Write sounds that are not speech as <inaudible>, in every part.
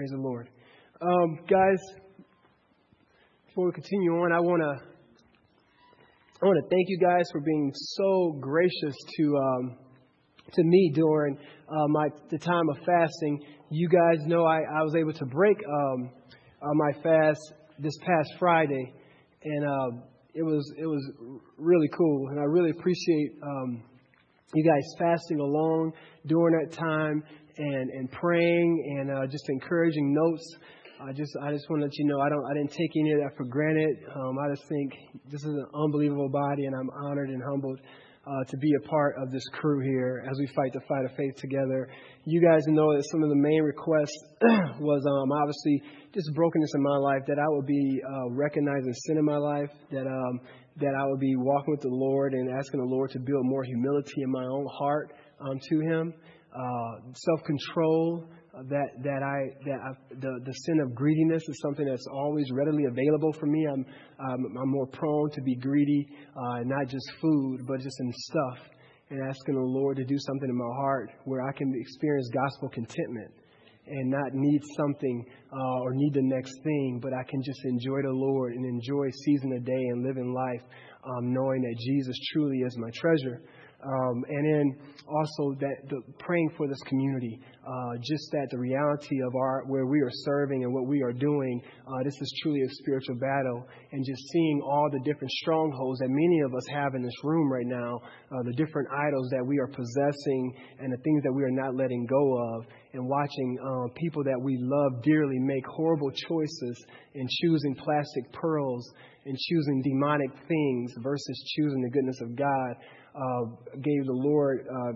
Praise the Lord. Um, guys, before we continue on, I want to I want to thank you guys for being so gracious to um, to me during uh, my the time of fasting. You guys know I, I was able to break um, uh, my fast this past Friday, and uh, it was it was really cool, and I really appreciate um, you guys fasting along during that time and and praying and uh, just encouraging notes. I just I just want to let you know I don't I didn't take any of that for granted. Um, I just think this is an unbelievable body, and I'm honored and humbled uh, to be a part of this crew here as we fight the fight of faith together. You guys know that some of the main requests <clears throat> was um, obviously just brokenness in my life, that I would be uh, recognizing sin in my life, that um, that I would be walking with the Lord and asking the Lord to build more humility in my own heart um, to Him, uh, self control. Uh, that that I that I, the the sin of greediness is something that's always readily available for me. I'm um, I'm more prone to be greedy, uh, not just food, but just in stuff, and asking the Lord to do something in my heart where I can experience gospel contentment and not need something uh, or need the next thing, but I can just enjoy the Lord and enjoy season the day and living life, um, knowing that Jesus truly is my treasure. Um, and then also that the, praying for this community, uh, just that the reality of our where we are serving and what we are doing, uh, this is truly a spiritual battle. And just seeing all the different strongholds that many of us have in this room right now, uh, the different idols that we are possessing and the things that we are not letting go of, and watching uh, people that we love dearly make horrible choices in choosing plastic pearls and choosing demonic things versus choosing the goodness of God gave the Lord, uh,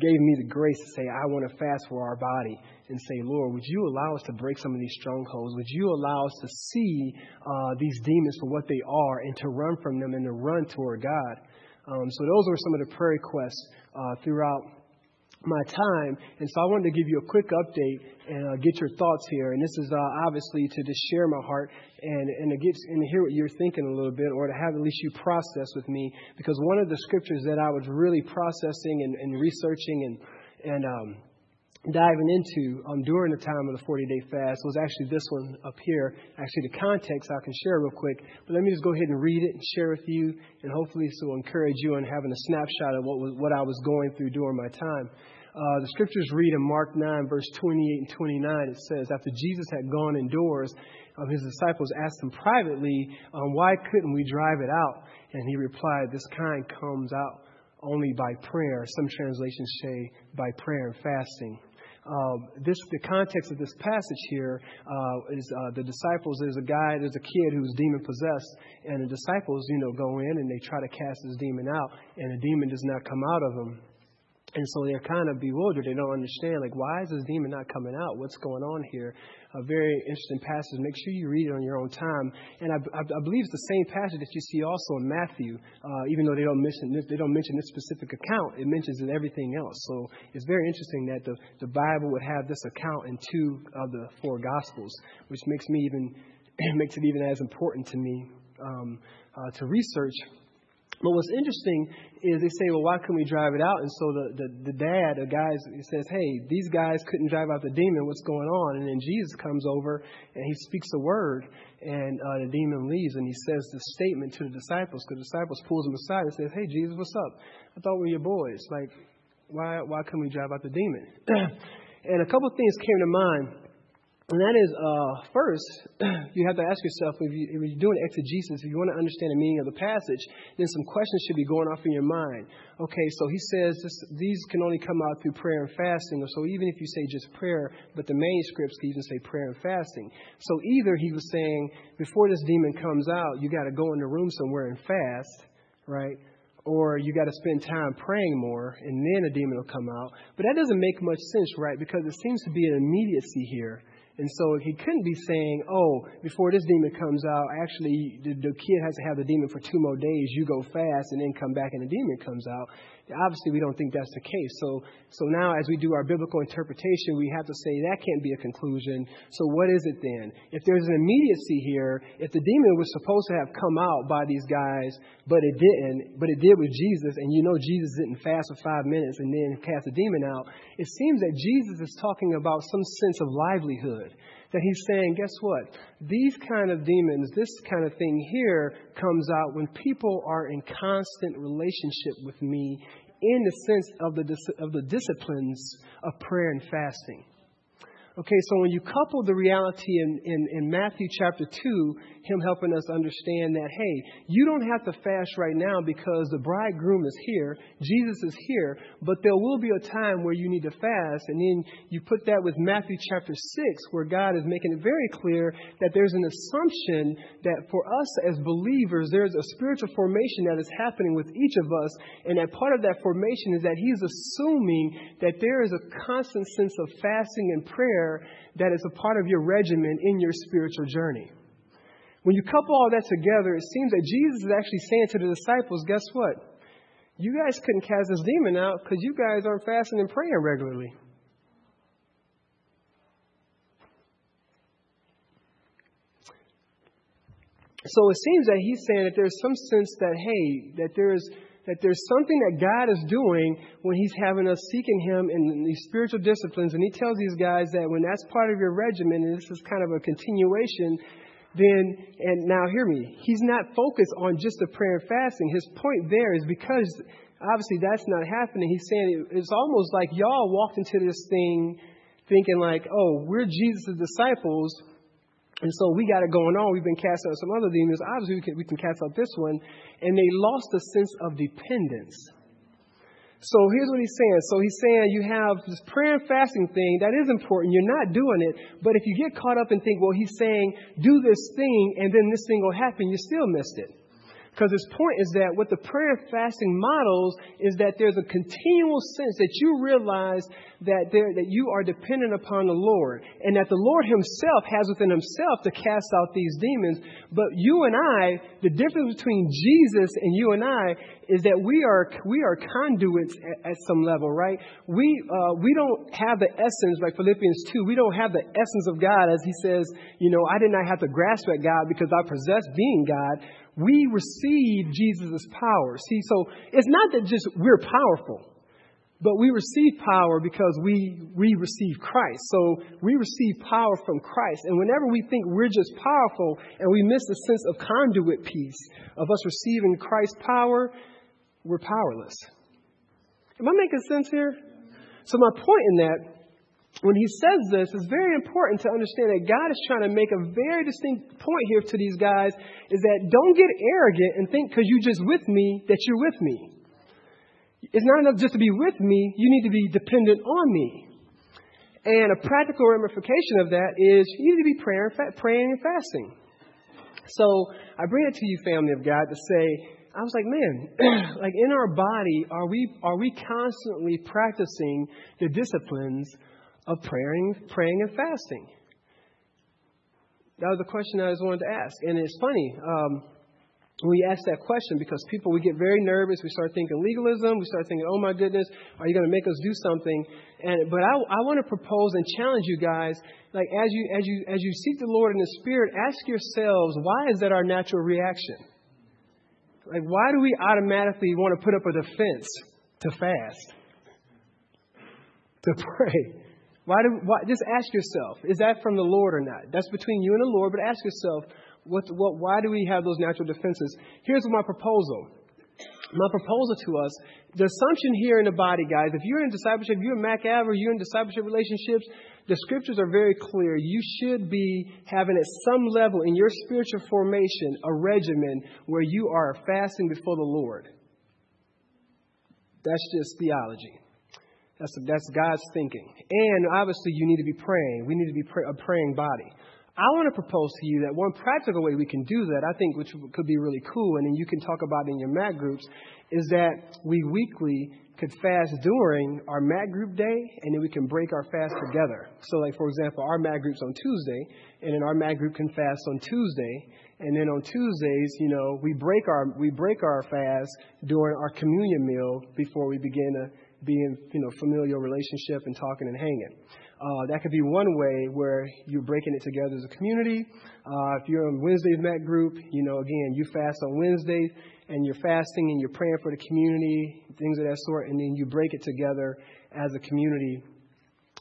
gave me the grace to say, I want to fast for our body and say, Lord, would you allow us to break some of these strongholds? Would you allow us to see uh, these demons for what they are and to run from them and to run toward God? Um, so those were some of the prayer requests uh, throughout my time. And so I wanted to give you a quick update and uh, get your thoughts here. And this is uh, obviously to just share my heart and, and, to get, and to hear what you're thinking a little bit or to have at least you process with me. Because one of the scriptures that I was really processing and, and researching and, and um, diving into um, during the time of the 40 day fast was actually this one up here. Actually, the context I can share real quick. But let me just go ahead and read it and share with you, and hopefully this will encourage you in having a snapshot of what, was, what I was going through during my time. Uh, the scriptures read in Mark 9, verse 28 and 29, it says, After Jesus had gone indoors, um, his disciples asked him privately, um, Why couldn't we drive it out? And he replied, This kind comes out only by prayer. Some translations say by prayer and fasting. Um, this the context of this passage here uh, is uh, the disciples. There's a guy, there's a kid who's demon possessed, and the disciples, you know, go in and they try to cast this demon out, and the demon does not come out of him. And so they're kind of bewildered. They don't understand, like, why is this demon not coming out? What's going on here? A very interesting passage. Make sure you read it on your own time. And I, I, I believe it's the same passage that you see also in Matthew, uh, even though they don't mention this, they don't mention this specific account. It mentions in everything else. So it's very interesting that the, the Bible would have this account in two of the four Gospels, which makes me even <clears throat> makes it even as important to me um, uh, to research but what's interesting is they say, well, why couldn't we drive it out? And so the, the, the dad, the guys, he says, hey, these guys couldn't drive out the demon. What's going on? And then Jesus comes over and he speaks a word, and uh, the demon leaves. And he says the statement to the disciples, the disciples pulls him aside and says, hey, Jesus, what's up? I thought we were your boys. Like, why, why couldn't we drive out the demon? <clears throat> and a couple of things came to mind and that is, uh, first, <clears throat> you have to ask yourself if, you, you're doing exegesis, if you want to understand the meaning of the passage, then some questions should be going off in your mind. Okay, so he says this, these can only come out through prayer and fasting. So even if you say just prayer, but the manuscripts can even say prayer and fasting. So either he was saying, before this demon comes out, you got to go in the room somewhere and fast, right? or you got to spend time praying more and then a demon will come out. But that doesn't make much sense, right? Because it seems to be an immediacy here. And so he couldn't be saying, oh, before this demon comes out, actually, the, the, kid has to have the demon for two more days. You go fast and then come back and the demon comes out. Obviously, we don't think that's the case. So, so now, as we do our biblical interpretation, we have to say that can't be a conclusion. So, what is it then? If there's an immediacy here, if the demon was supposed to have come out by these guys, but it didn't, but it did with Jesus, and you know Jesus didn't fast for five minutes and then cast the demon out, it seems that Jesus is talking about some sense of livelihood that he's saying, guess what? These kind of demons, this kind of thing here comes out when people are in constant relationship with me in the sense of the, of the disciplines of prayer and fasting. Okay, so when you couple the reality in, in, in, Matthew chapter 2, him helping us understand that, hey, you don't have to fast right now because the bridegroom is here, Jesus is here, but there will be a time where you need to fast. And then you put that with Matthew chapter 6, where God is making it very clear that there's an assumption that for us as believers, there's a spiritual formation that is happening with each of us. And that part of that formation is that he's assuming that there is a constant sense of fasting and prayer prayer that is a part of your regimen in your spiritual journey. When you couple all that together, it seems that Jesus is actually saying to the disciples, guess what? You guys couldn't cast this demon out because you guys aren't fasting and praying regularly. So it seems that he's saying that there's some sense that, hey, that there's that there's something that God is doing when He's having us seeking Him in these spiritual disciplines. And He tells these guys that when that's part of your regimen, and this is kind of a continuation, then, and now hear me, He's not focused on just the prayer and fasting. His point there is because obviously that's not happening. He's saying it's almost like y'all walked into this thing thinking like, oh, we're Jesus' disciples and so we got it going on. We've been casting out some other demons. Obviously, we can, we can cast out this one. And they lost a sense of dependence. So here's what he's saying. So he's saying you have this prayer and fasting thing. That is important. You're not doing it. But if you get caught up and think, well, he's saying, do this thing, and then this thing will happen, you still missed it. Because his point is that what the prayer and fasting models is that there's a continual sense that you realize that, there, that you are dependent upon the Lord and that the Lord himself has within himself to cast out these demons. But you and I, the difference between Jesus and you and I is that we are, we are conduits at, at some level, right? We, uh, we don't have the essence, like Philippians 2, we don't have the essence of God as he says, you know, I did not have to grasp at God because I possess being God we receive Jesus' power. See, so it's not that just we're powerful, but we receive power because we, we receive Christ. So we receive power from Christ. And whenever we think we're just powerful and we miss the sense of conduit piece of us receiving Christ's power, we're powerless. Am I making sense here? So my point in that when he says this, it's very important to understand that God is trying to make a very distinct point here to these guys is that don't get arrogant and think because you're just with me that you're with me. It's not enough just to be with me, you need to be dependent on me. And a practical ramification of that is you need to be praying, praying and fasting. So I bring it to you, family of God, to say, I was like, man, <clears throat> like in our body, are we are we constantly practicing the disciplines of praying, praying and fasting? That was the question I just wanted to ask. And it's funny, um, we ask that question because people, we get very nervous. We start thinking legalism. We start thinking, oh my goodness, are you going to make us do something? And, but I, I want to propose and challenge you guys, like as you, as you, as you seek the Lord in the Spirit, ask yourselves, why is that our natural reaction? Like, why do we automatically want to put up a defense to fast? To pray? Why do, why, just ask yourself, is that from the Lord or not? That's between you and the Lord, but ask yourself, what, what, why do we have those natural defenses? Here's my proposal. My proposal to us, the assumption here in the body, guys, if you're in discipleship, you're in MacAv or you're in discipleship relationships, the scriptures are very clear. You should be having at some level in your spiritual formation a regimen where you are fasting before the Lord. That's just theology. That's, that's God's thinking. And obviously, you need to be praying. We need to be a praying body. I want to propose to you that one practical way we can do that, I think, which could be really cool, and then you can talk about in your MAC groups, is that we weekly could fast during our MAC group day, and then we can break our fast together. So, like for example, our MAC group's on Tuesday, and then our MAC group can fast on Tuesday, and then on Tuesdays, you know, we break our we break our fast during our communion meal before we begin to be in you know familial relationship and talking and hanging. Uh, that could be one way where you're breaking it together as a community. Uh, if you're in Wednesday's MAC group, you know, again, you fast on Wednesdays and you're fasting and you're praying for the community, things of that sort, and then you break it together as a community.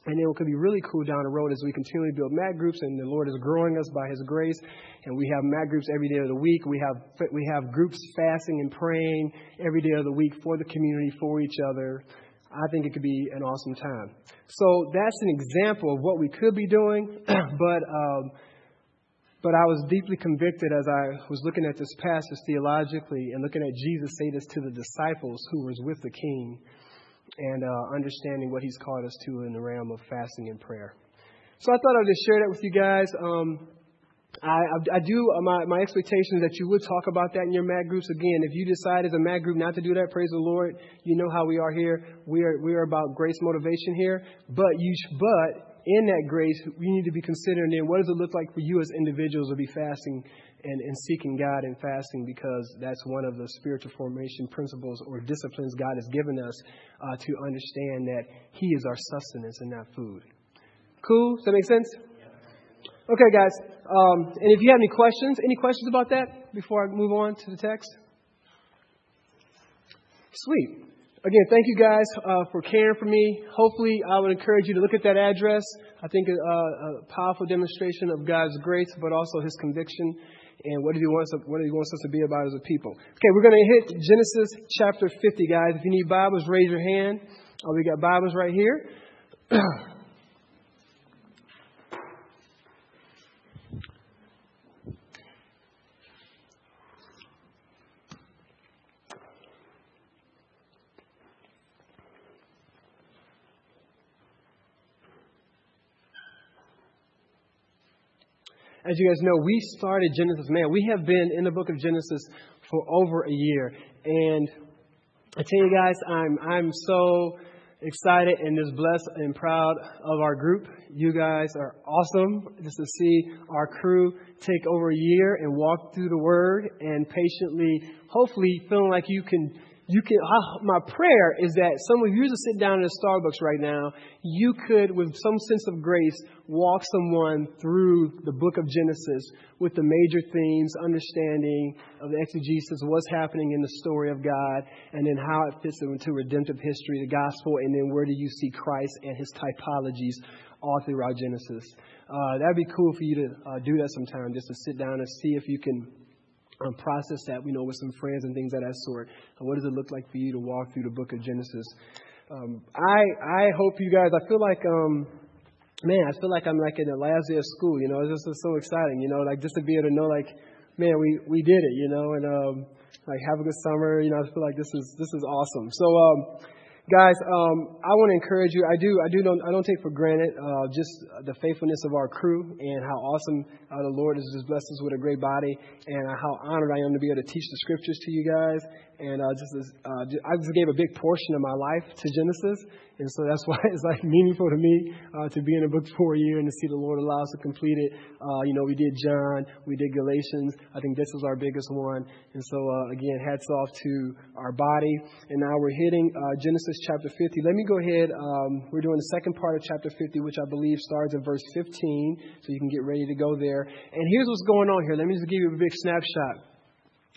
And then it could be really cool down the road as we continually build MAC groups and the Lord is growing us by His grace. And we have MAC groups every day of the week. We have, we have groups fasting and praying every day of the week for the community, for each other. I think it could be an awesome time. So that's an example of what we could be doing, <clears throat> but um, but I was deeply convicted as I was looking at this passage theologically and looking at Jesus say this to the disciples who was with the King, and uh, understanding what He's called us to in the realm of fasting and prayer. So I thought I'd just share that with you guys. Um, I, I, do, uh, my, my expectation is that you would talk about that in your MAC groups. Again, if you decide as a MAC group not to do that, praise the Lord. You know how we are here. We are, we are about grace motivation here. But you, but in that grace, we need to be considering then what does it look like for you as individuals to be fasting and, and seeking God and fasting because that's one of the spiritual formation principles or disciplines God has given us uh, to understand that He is our sustenance and not food. Cool? Does that make sense? Okay, guys. Um, and if you have any questions, any questions about that before I move on to the text? Sweet. Again, thank you guys uh, for caring for me. Hopefully, I would encourage you to look at that address. I think a, a powerful demonstration of God's grace, but also His conviction and what He wants, what He wants us to be about as a people. Okay, we're going to hit Genesis chapter 50, guys. If you need Bibles, raise your hand. Oh, we got Bibles right here. <clears throat> As you guys know, we started Genesis. Man, we have been in the book of Genesis for over a year. And I tell you guys, I'm, I'm so excited and just blessed and proud of our group. You guys are awesome just to see our crew take over a year and walk through the Word and patiently, hopefully, feeling like you can you can, my prayer is that some of you just sit down in a Starbucks right now, you could, with some sense of grace, walk someone through the book of Genesis with the major themes, understanding of the exegesis, what's happening in the story of God, and then how it fits into redemptive history, the gospel, and then where do you see Christ and his typologies all throughout Genesis. Uh, that'd be cool for you to uh, do that sometime, just to sit down and see if you can um, process that, you know, with some friends and things of that sort. What does it look like for you to walk through the book of Genesis? Um, I I hope you guys. I feel like um, man, I feel like I'm like in the last day of school. You know, it's just so exciting. You know, like just to be able to know, like, man, we we did it. You know, and um, like have a good summer. You know, I feel like this is this is awesome. So. Um, Guys, um, I want to encourage you. I do, I do, don't, I don't take for granted uh, just the faithfulness of our crew and how awesome uh, the Lord has just blessed us with a great body, and how honored I am to be able to teach the scriptures to you guys. And uh, just, uh, I just gave a big portion of my life to Genesis, and so that's <laughs> why it's like meaningful to me uh, to be in the book for a year and to see the Lord allow us to complete it. Uh, you know, we did John, we did Galatians. I think this was our biggest one. And so, uh, again, hats off to our body. And now we're hitting uh, Genesis chapter 50. Let me go ahead. Um, we're doing the second part of chapter 50, which I believe starts in verse 15. So you can get ready to go there. And here's what's going on here. Let me just give you a big snapshot.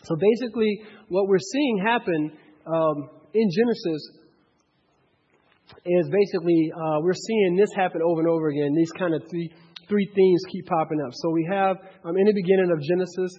So basically, what we're seeing happen um, in Genesis is basically uh, we're seeing this happen over and over again. These kind of three three themes keep popping up. So we have um, in the beginning of Genesis,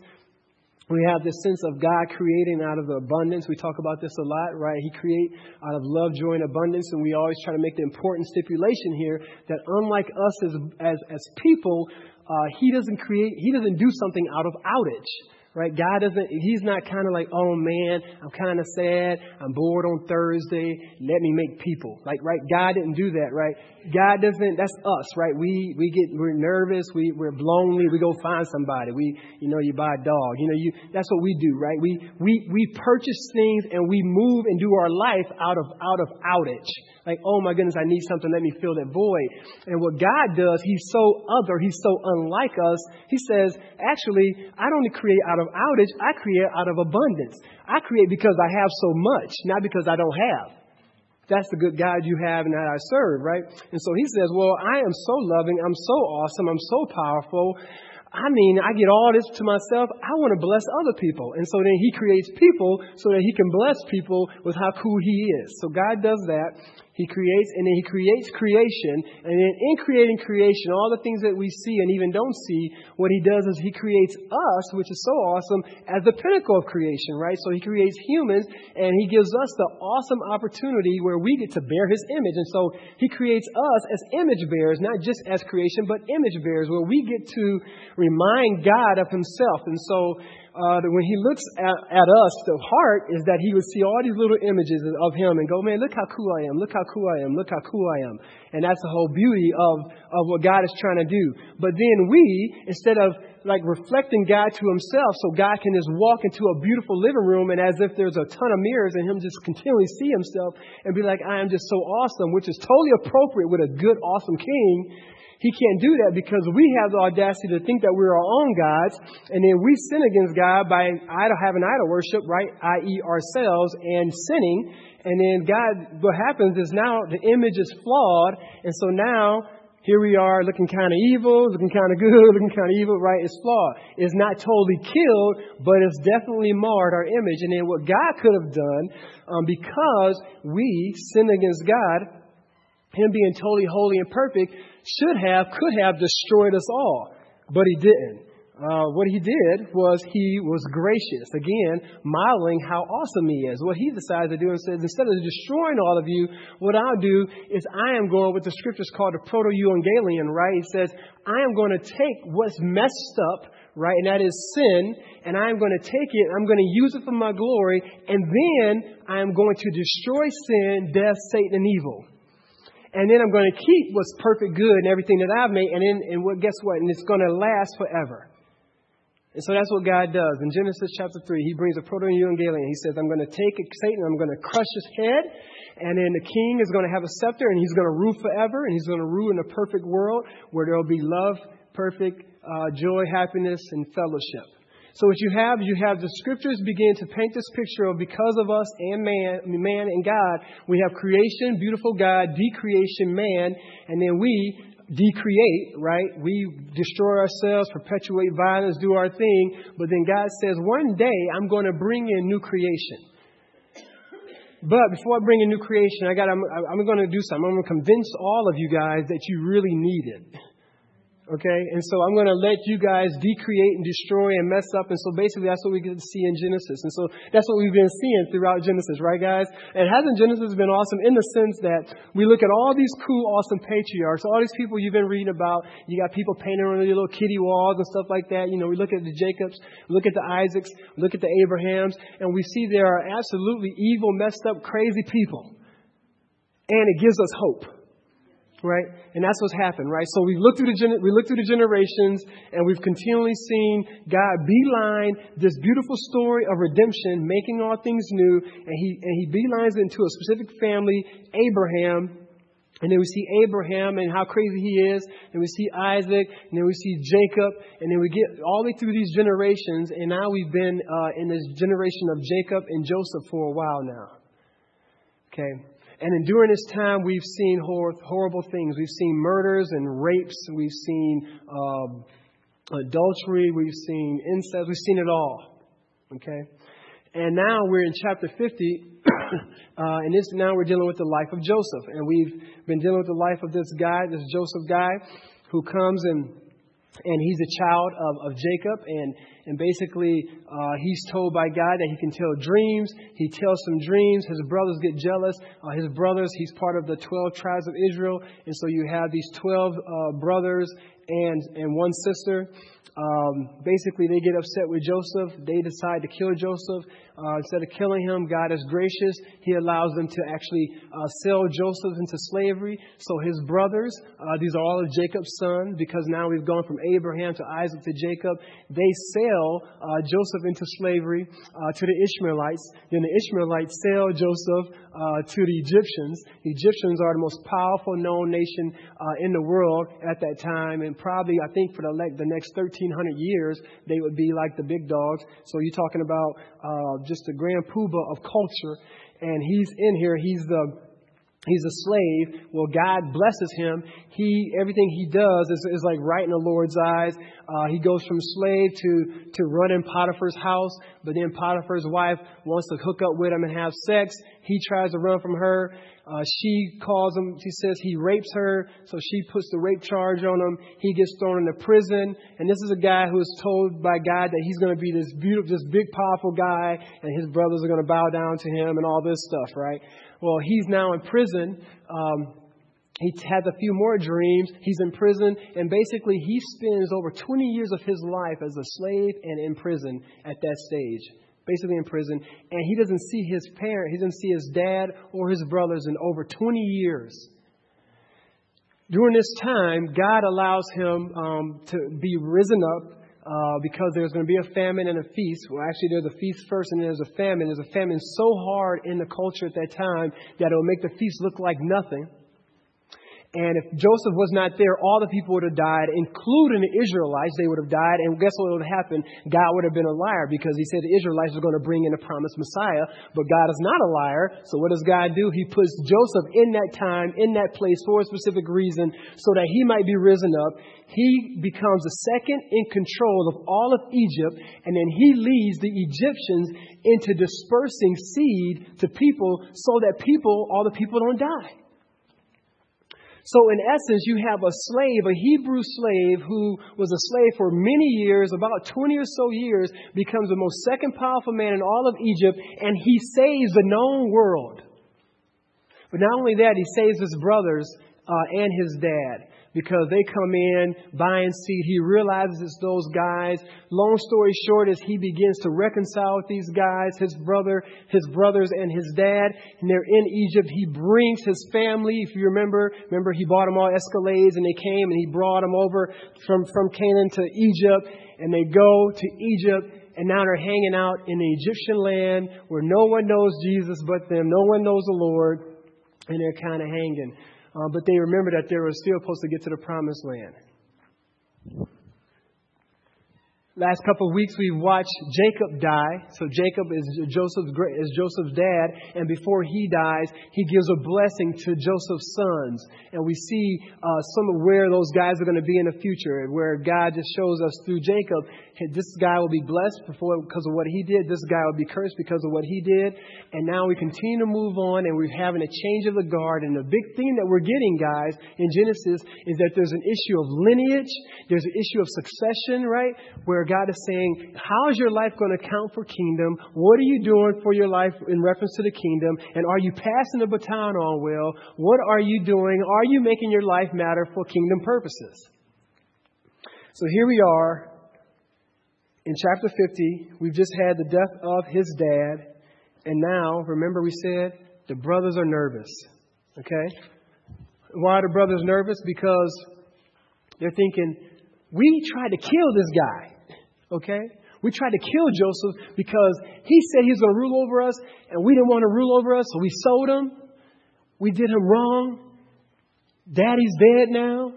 we have this sense of God creating out of the abundance. We talk about this a lot, right? He create out of love, joy, and abundance, and we always try to make the important stipulation here that unlike us as as as people, uh, He doesn't create, He doesn't do something out of outage. Right? God doesn't, He's not kind of like, oh man, I'm kind of sad. I'm bored on Thursday. Let me make people. Like, right? God didn't do that, right? God doesn't, that's us, right? We, we get, we're nervous. We, we're lonely. We go find somebody. We, you know, you buy a dog. You know, you, that's what we do, right? We, we, we purchase things and we move and do our life out of, out of outage. Like, oh my goodness, I need something. Let me fill that void. And what God does, He's so other. He's so unlike us. He says, actually, I don't create out of outage. I create out of abundance. I create because I have so much, not because I don't have. That's the good God you have and that I serve, right? And so he says, Well, I am so loving. I'm so awesome. I'm so powerful. I mean, I get all this to myself. I want to bless other people. And so then he creates people so that he can bless people with how cool he is. So God does that. He creates, and then He creates creation. And then in creating creation, all the things that we see and even don't see, what He does is He creates us, which is so awesome, as the pinnacle of creation, right? So He creates humans, and He gives us the awesome opportunity where we get to bear His image. And so He creates us as image bearers, not just as creation, but image bearers, where we get to remind God of Himself. And so, uh, that when he looks at, at us, the heart is that he would see all these little images of him and go, man, look how cool I am, look how cool I am, look how cool I am. And that's the whole beauty of, of what God is trying to do. But then we, instead of like reflecting God to himself so God can just walk into a beautiful living room and as if there's a ton of mirrors and him just continually see himself and be like, I am just so awesome, which is totally appropriate with a good, awesome king. He can't do that because we have the audacity to think that we're our own gods, and then we sin against God by idol, having idol worship, right? I.e., ourselves and sinning. And then God, what happens is now the image is flawed, and so now here we are looking kind of evil, looking kind of good, <laughs> looking kind of evil, right? It's flawed. It's not totally killed, but it's definitely marred our image. And then what God could have done, um, because we sin against God, Him being totally holy and perfect, should have, could have destroyed us all, but he didn't. Uh, what he did was he was gracious. Again, modeling how awesome he is. What he decided to do and says, instead of destroying all of you, what I'll do is I am going, what the scriptures call the proto-evangelion, right? He says, I am going to take what's messed up, right? And that is sin, and I am going to take it, I'm going to use it for my glory, and then I am going to destroy sin, death, Satan, and evil and then I'm going to keep what's perfect good and everything that I've made, and then and what guess what? And it's going to last forever. And so that's what God does. In Genesis chapter 3, he brings a proto-evangelion. He says, I'm going to take Satan, I'm going to crush his head, and then the king is going to have a scepter, and he's going to rule forever, and he's going to rule in a perfect world where there will be love, perfect uh, joy, happiness, and fellowship. So what you have, you have the scriptures begin to paint this picture of because of us and man, man and God, we have creation, beautiful God, decreation, man, and then we decreate, right? We destroy ourselves, perpetuate violence, do our thing, but then God says, one day I'm going to bring in new creation. But before I bring in new creation, I got I'm, I'm going to do something. I'm going to convince all of you guys that you really need it. Okay? And so I'm going to let you guys decreate and destroy and mess up. And so basically, that's what we get to see in Genesis. And so that's what we've been seeing throughout Genesis, right, guys? And hasn't Genesis been awesome in the sense that we look at all these cool, awesome patriarchs, all these people you've been reading about. You got people painting on their little kitty walls and stuff like that. You know, we look at the Jacobs, look at the Isaacs, look at the Abrahams, and we see there are absolutely evil, messed up, crazy people. And it gives us hope right? And that's what's happened, right? So we've looked through the we looked through the generations, and we've continually seen God beeline this beautiful story of redemption, making all things new, and he and he beelines it into a specific family, Abraham. And then we see Abraham and how crazy he is. And we see Isaac. And then we see Jacob. And then we get all the way through these generations. And now we've been uh, in this generation of Jacob and Joseph for a while now. Okay. And in during this time, we've seen hor- horrible things. We've seen murders and rapes. We've seen uh, adultery. We've seen incest. We've seen it all. Okay? And now we're in chapter 50, <coughs> uh, and this now we're dealing with the life of Joseph. And we've been dealing with the life of this guy, this Joseph guy, who comes and and he's a child of, of Jacob, and, and basically uh, he's told by God that he can tell dreams. He tells some dreams. His brothers get jealous. Uh, his brothers, he's part of the 12 tribes of Israel, and so you have these 12 uh, brothers, and, and one sister. Um, basically, they get upset with Joseph. They decide to kill Joseph. Uh, instead of killing him, God is gracious. He allows them to actually uh, sell Joseph into slavery. So his brothers, uh, these are all of Jacob's sons, because now we've gone from Abraham to Isaac to Jacob. They sell uh, Joseph into slavery uh, to the Ishmaelites. Then the Ishmaelites sell Joseph uh, to the Egyptians. The Egyptians are the most powerful known nation in the world at that time, and probably I think for the, the next 1,300 years they would be like the big dogs. So you're talking about just the grand poobah of culture. And he's in here. He's the He's a slave. Well, God blesses him. He everything he does is, is like right in the Lord's eyes. Uh, he goes from slave to to running Potiphar's house, but then Potiphar's wife wants to hook up with him and have sex. He tries to run from her. Uh, she calls him. She says he rapes her, so she puts the rape charge on him. He gets thrown into prison, and this is a guy who is told by God that he's going to be this beautiful, this big, powerful guy, and his brothers are going to bow down to him and all this stuff, right? Well, he's now in prison. Um, he has a few more dreams. He's in prison, and basically, he spends over 20 years of his life as a slave and in prison at that stage. Basically, in prison, and he doesn't see his parent, he doesn't see his dad or his brothers in over 20 years. During this time, God allows him um, to be risen up uh, because there's going to be a famine and a feast. Well, actually, there's a feast first and there's a famine. There's a famine so hard in the culture at that time that it will make the feast look like nothing. And if Joseph was not there, all the people would have died, including the Israelites. They would have died. And guess what would have happened? God would have been a liar because he said the Israelites were going to bring in the promised Messiah. But God is not a liar. So what does God do? He puts Joseph in that time, in that place for a specific reason so that he might be risen up. He becomes the second in control of all of Egypt. And then he leads the Egyptians into dispersing seed to people so that people, all the people don't die. So, in essence, you have a slave, a Hebrew slave who was a slave for many years, about 20 or so years, becomes the most second powerful man in all of Egypt, and he saves the known world. But not only that, he saves his brothers uh, and his dad because they come in buying seed. He realizes it's those guys. Long story short, as he begins to reconcile with these guys, his brother, his brothers, and his dad, and they're in Egypt, he brings his family. If you remember, remember he bought them all Escalades, and they came and he brought them over from, from Canaan to Egypt, and they go to Egypt and now they're hanging out in the Egyptian land where no one knows Jesus but them, no one knows the Lord, and they're kind of hanging. Uh, but they remember that they were still supposed to get to the promised land. Last couple of weeks, we've watched Jacob die. So Jacob is Joseph's is Joseph's dad, and before he dies, he gives a blessing to Joseph's sons. And we see uh, some of where those guys are going to be in the future, and where God just shows us through Jacob this guy will be blessed because of what he did. This guy will be cursed because of what he did. And now we continue to move on and we're having a change of the guard. And the big theme that we're getting, guys, in Genesis is that there's an issue of lineage. There's an issue of succession, right? Where God is saying, how is your life going to count for kingdom? What are you doing for your life in reference to the kingdom? And are you passing the baton on well? What are you doing? Are you making your life matter for kingdom purposes? So here we are in chapter 50, we've just had the death of his dad. And now, remember, we said the brothers are nervous. Okay? Why are the brothers nervous? Because they're thinking, we tried to kill this guy. Okay? We tried to kill Joseph because he said he was going to rule over us, and we didn't want to rule over us, so we sold him. We did him wrong. Daddy's dead now.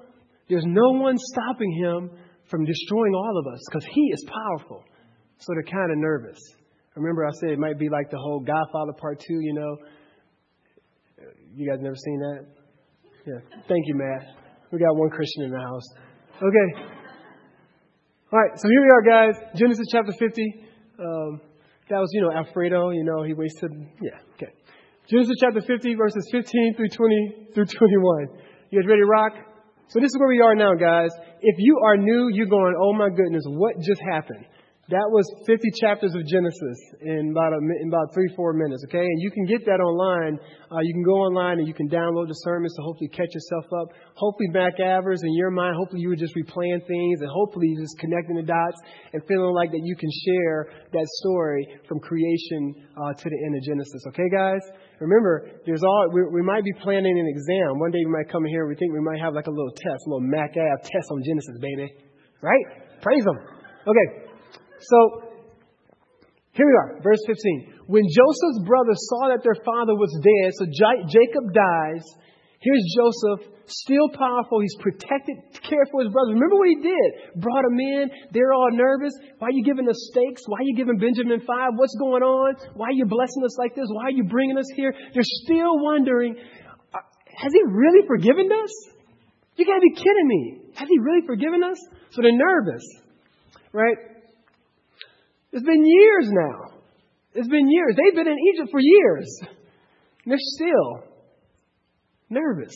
There's no one stopping him from destroying all of us because he is powerful. So they're kind of nervous. Remember, I said it might be like the whole Godfather Part 2, you know. You guys never seen that? Yeah. Thank you, Matt. We got one Christian in the house. Okay. All right, so here we are, guys. Genesis chapter 50. Um, that was, you know, Alfredo, you know, he wasted. Yeah, okay. Genesis chapter 50, verses 15 through 20 through 21. You guys ready to rock? So this is where we are now, guys. If you are new, you're going, oh my goodness, what just happened? That was 50 chapters of Genesis in about, a, in about three, four minutes, okay? And you can get that online. Uh, you can go online and you can download the sermons to hopefully catch yourself up. Hopefully, MacAvers in your mind, hopefully you were just replaying things and hopefully you're just connecting the dots and feeling like that you can share that story from creation uh, to the end of Genesis, okay, guys? Remember, there's all, we, we might be planning an exam. One day we might come in here and we think we might have like a little test, a little MacAv test on Genesis, baby. Right? Praise them. Okay. So, here we are, verse 15. When Joseph's brothers saw that their father was dead, so J- Jacob dies. Here's Joseph, still powerful. He's protected, cared for his brothers. Remember what he did? Brought them in. They're all nervous. Why are you giving us steaks? Why are you giving Benjamin five? What's going on? Why are you blessing us like this? Why are you bringing us here? They're still wondering, uh, has he really forgiven us? You gotta be kidding me. Has he really forgiven us? So they're nervous, right? It's been years now. It's been years. They've been in Egypt for years. And they're still nervous.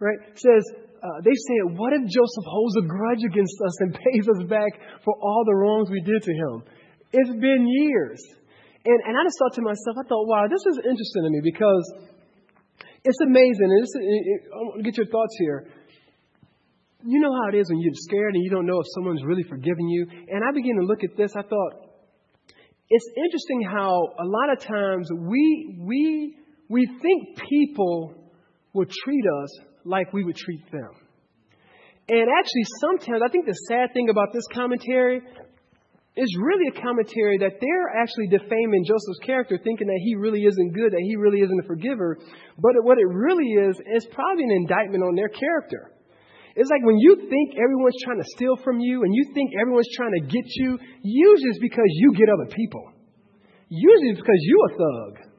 Right? Says, uh, they said, What if Joseph holds a grudge against us and <laughs> pays us back for all the wrongs we did to him? It's been years. And, and I just thought to myself, I thought, wow, this is interesting to me because it's amazing. And it, it, uh, uh, uh, I want to get your thoughts here you know how it is when you're scared and you don't know if someone's really forgiving you. And I began to look at this. I thought, it's interesting how a lot of times we, we, we think people will treat us like we would treat them. And actually, sometimes, I think the sad thing about this commentary is really a commentary that they're actually defaming Joseph's character, thinking that he really isn't good, that he really isn't a forgiver. But what it really is, is probably an indictment on their character. It's like when you think everyone's trying to steal from you and you think everyone's trying to get you, usually it's because you get other people. Usually it's because you're a thug.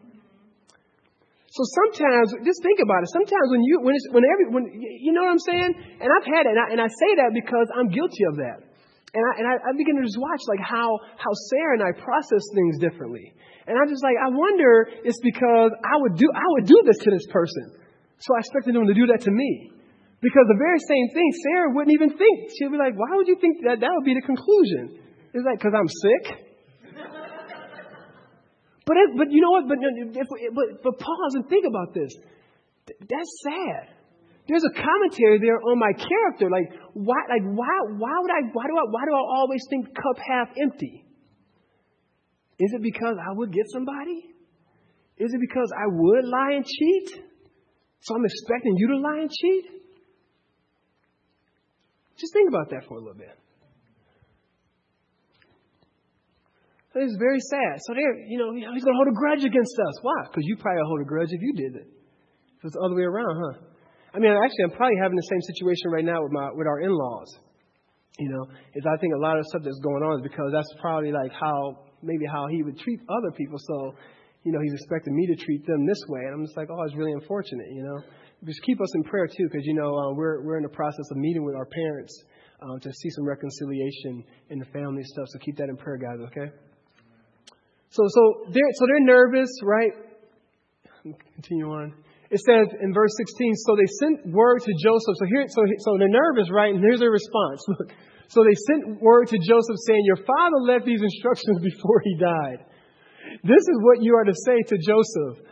So sometimes, just think about it. Sometimes when you, when it's, when every, when, you know what I'm saying? And I've had it, and I, and I say that because I'm guilty of that. And I, and I, I begin to just watch like how, how Sarah and I process things differently. And I'm just like, I wonder it's because I would do, I would do this to this person. So I expected them to do that to me. Because the very same thing, Sarah wouldn't even think. She'd be like, why would you think that that would be the conclusion? It's like, because I'm sick? But, but you know what? But, if, but, but pause and think about this. That's sad. There's a commentary there on my character. Like, why, like, why, why would I, why do I, why do I always think cup half empty? Is it because I would get somebody? Is it because I would lie and cheat? So I'm expecting you to lie and cheat? Just think about that for a little bit. So it's very sad. So there, you know, he's going to hold a grudge against us. Why? Because you probably hold a grudge if you did it. If it's the other way around, huh? I mean, actually, I'm probably having the same situation right now with my with our in-laws. You know, is I think a lot of stuff that's going on is because that's probably like how maybe how he would treat other people. So, you know, he's expecting me to treat them this way, and I'm just like, oh, it's really unfortunate. You know, just keep us in prayer too, because you know uh, we're we're in the process of meeting with our parents uh, to see some reconciliation in the family stuff. So keep that in prayer, guys. Okay. So so they're so they're nervous, right? Continue on. It says in verse 16, so they sent word to Joseph. So here, so so they're nervous, right? And here's their response. <laughs> Look. So they sent word to Joseph saying, Your father left these instructions <laughs> before he died. This is what you are to say to Joseph.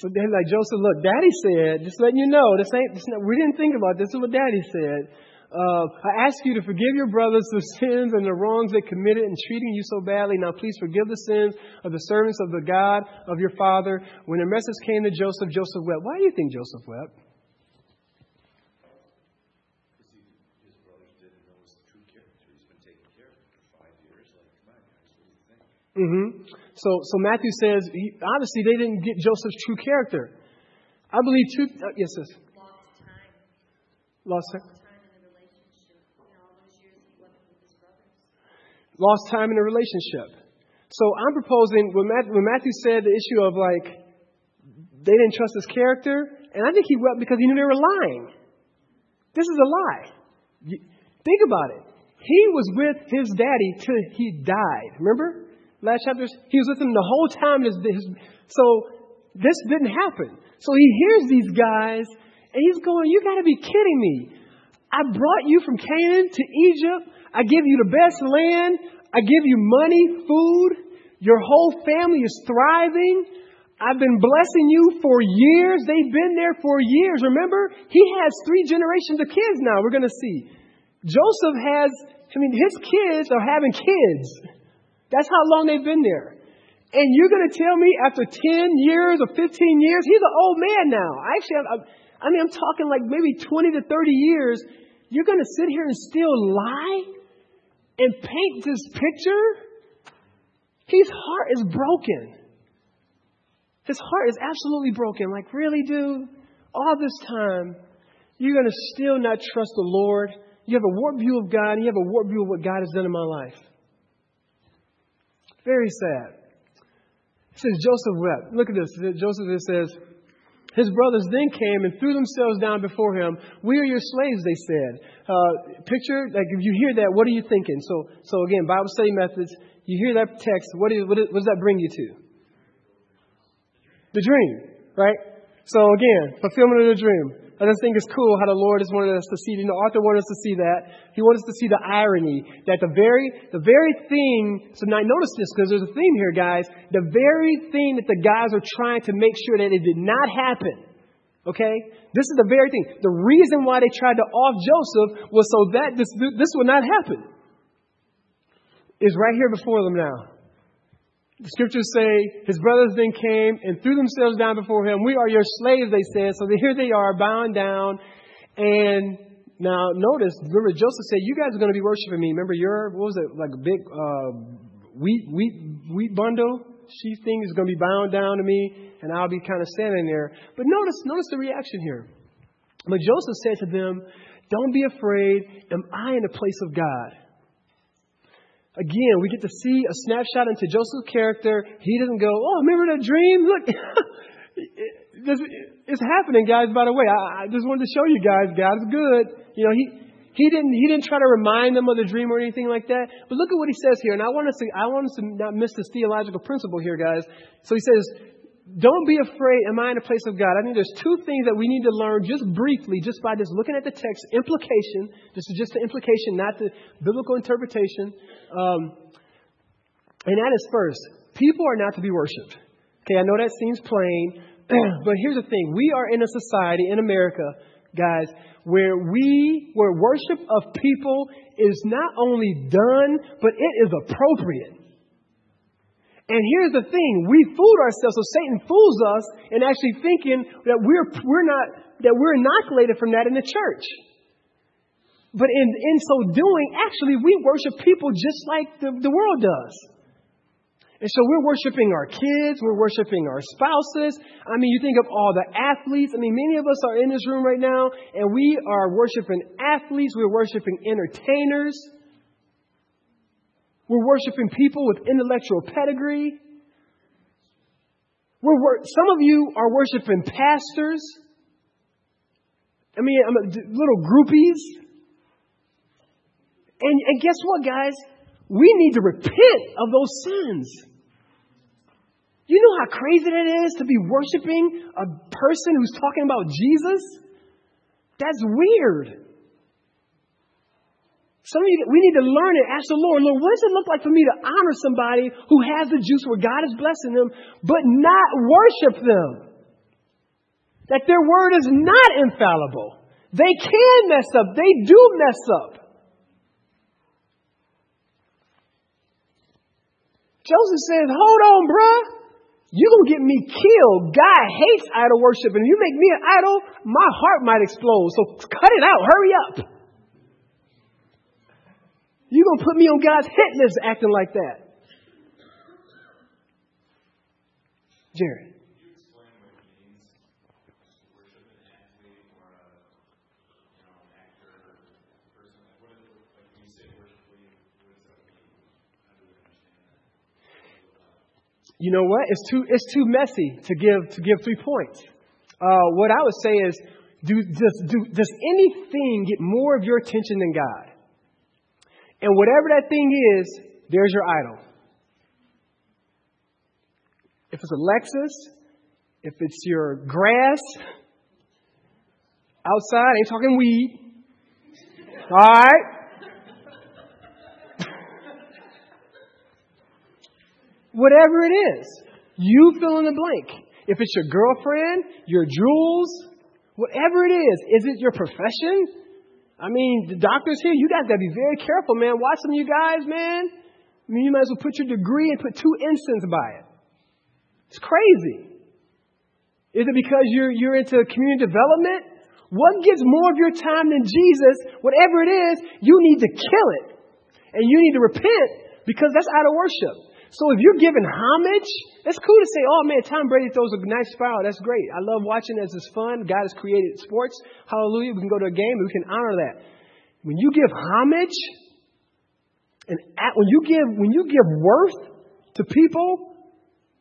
So then, like Joseph, look, Daddy said, just letting you know, this ain't, this we didn't think about this. This is what Daddy said. Uh, I ask you to forgive your brothers the sins and the wrongs they committed in treating you so badly. Now, please forgive the sins of the servants of the God of your father. When the message came to Joseph, Joseph wept. Why do you think Joseph wept? Mm-hmm. So, so Matthew says, he, obviously, they didn't get Joseph's true character. I believe two. Uh, yes, yes. Lost time. Lost time. Lost time in a relationship. So I'm proposing when Matthew, when Matthew said the issue of like they didn't trust his character, and I think he wept because he knew they were lying. This is a lie. Think about it. He was with his daddy till he died. Remember? last chapters, he was with him the whole time. His, his, so this didn't happen. So he hears these guys, and he's going, You got to be kidding me. I brought you from Canaan to Egypt. I give you the best land. I give you money, food. Your whole family is thriving. I've been blessing you for years. They've been there for years. Remember, he has three generations of kids now, we're going to see. Joseph has, I mean, his kids are having kids. That's how long they've been there. And you're going to tell me after 10 years or 15 years, he's an old man now. I actually, I, I mean, I'm talking like maybe 20 to 30 years. You're going to sit here and still lie and paint this picture? His heart is broken. His heart is absolutely broken. Like, really, dude? All this time, you're going to still not trust the Lord. You have a warped view of God, and you have a warped view of what God has done in my life. Very sad. It says Joseph wept. Look at this. Joseph says, his brothers then came and threw themselves down before him. We are your slaves, they said. Uh, picture, like if you hear that, what are you thinking? So, so again, Bible study methods. You hear that text. What, does that bring you to? The dream, right? So again, fulfillment of the dream. I just think it's cool how the Lord has wanted us to see. You know, Author wanted us to see that. He wanted us to see the irony that the very, the very thing. So now notice this because there's a theme here, guys. The very thing that the guys are trying to make sure that it did not happen. Okay, this is the very thing. The reason why they tried to off Joseph was so that this this would not happen. Is right here before them now. The scriptures say his brothers then came and threw themselves down before him. We are your slaves, they said. So here they are, bound down. And now notice, remember Joseph said, You guys are going to be worshiping me. Remember your, what was it, like a big uh, wheat, wheat, wheat bundle? Sheaf thing is going to be bound down to me, and I'll be kind of standing there. But notice, notice the reaction here. But Joseph said to them, Don't be afraid. Am I in the place of God? Again, we get to see a snapshot into Joseph's character. He doesn't go, oh, remember that dream? Look, <laughs> it's happening, guys. By the way, I, just wanted to show you guys, God's good. You know, he, he didn't, he didn't try to remind them of the dream or anything like that. But look at what he says here. And I want us to, I want us to not miss this theological principle here, guys. So he says, don't be afraid. Am I in a place of God? I think there's two things that we need to learn just briefly, just by just looking at the text. Implication. This is just the implication, not the biblical interpretation. Um, and that is first, people are not to be worshiped. Okay, I know that seems plain, <clears throat> but here's the thing. We are in a society in America, guys, where we, where worship of people is not only done, but it is appropriate. And here's the thing, we fooled ourselves, so Satan fools us in actually thinking that we're, we're not, that we're inoculated from that in the church. But in, in so doing, actually, we worship people just like the, the world does. And so we're worshiping our kids, we're worshiping our spouses. I mean, you think of all the athletes. I mean, many of us are in this room right now, and we are worshiping athletes, we're worshiping entertainers. We're worshiping people with intellectual pedigree. We're, some of you are worshiping pastors. I mean, I'm a, little groupies. And, and guess what, guys? We need to repent of those sins. You know how crazy that is to be worshiping a person who's talking about Jesus? That's weird. Some of you, we need to learn it. Ask the Lord, Lord, what does it look like for me to honor somebody who has the juice where God is blessing them, but not worship them? That their word is not infallible. They can mess up. They do mess up. Joseph says, Hold on, bruh. You're going to get me killed. God hates idol worship. And if you make me an idol, my heart might explode. So cut it out. Hurry up. You're going to put me on God's hit list acting like that. Jared. You know what? It's too it's too messy to give to give three points. Uh, what I would say is, do does do does anything get more of your attention than God? And whatever that thing is, there's your idol. If it's a Lexus, if it's your grass outside, ain't talking weed. All right? Whatever it is, you fill in the blank. If it's your girlfriend, your jewels, whatever it is, is it your profession? I mean, the doctors here, you guys gotta be very careful, man. Watch some of you guys, man. I mean, you might as well put your degree and put two incense by it. It's crazy. Is it because you're, you're into community development? What gets more of your time than Jesus? Whatever it is, you need to kill it. And you need to repent because that's out of worship. So if you're giving homage, that's cool to say, oh man, Tom Brady throws a nice foul. That's great. I love watching it. It's fun. God has created sports. Hallelujah. We can go to a game and we can honor that. When you give homage, and when you give, when you give worth to people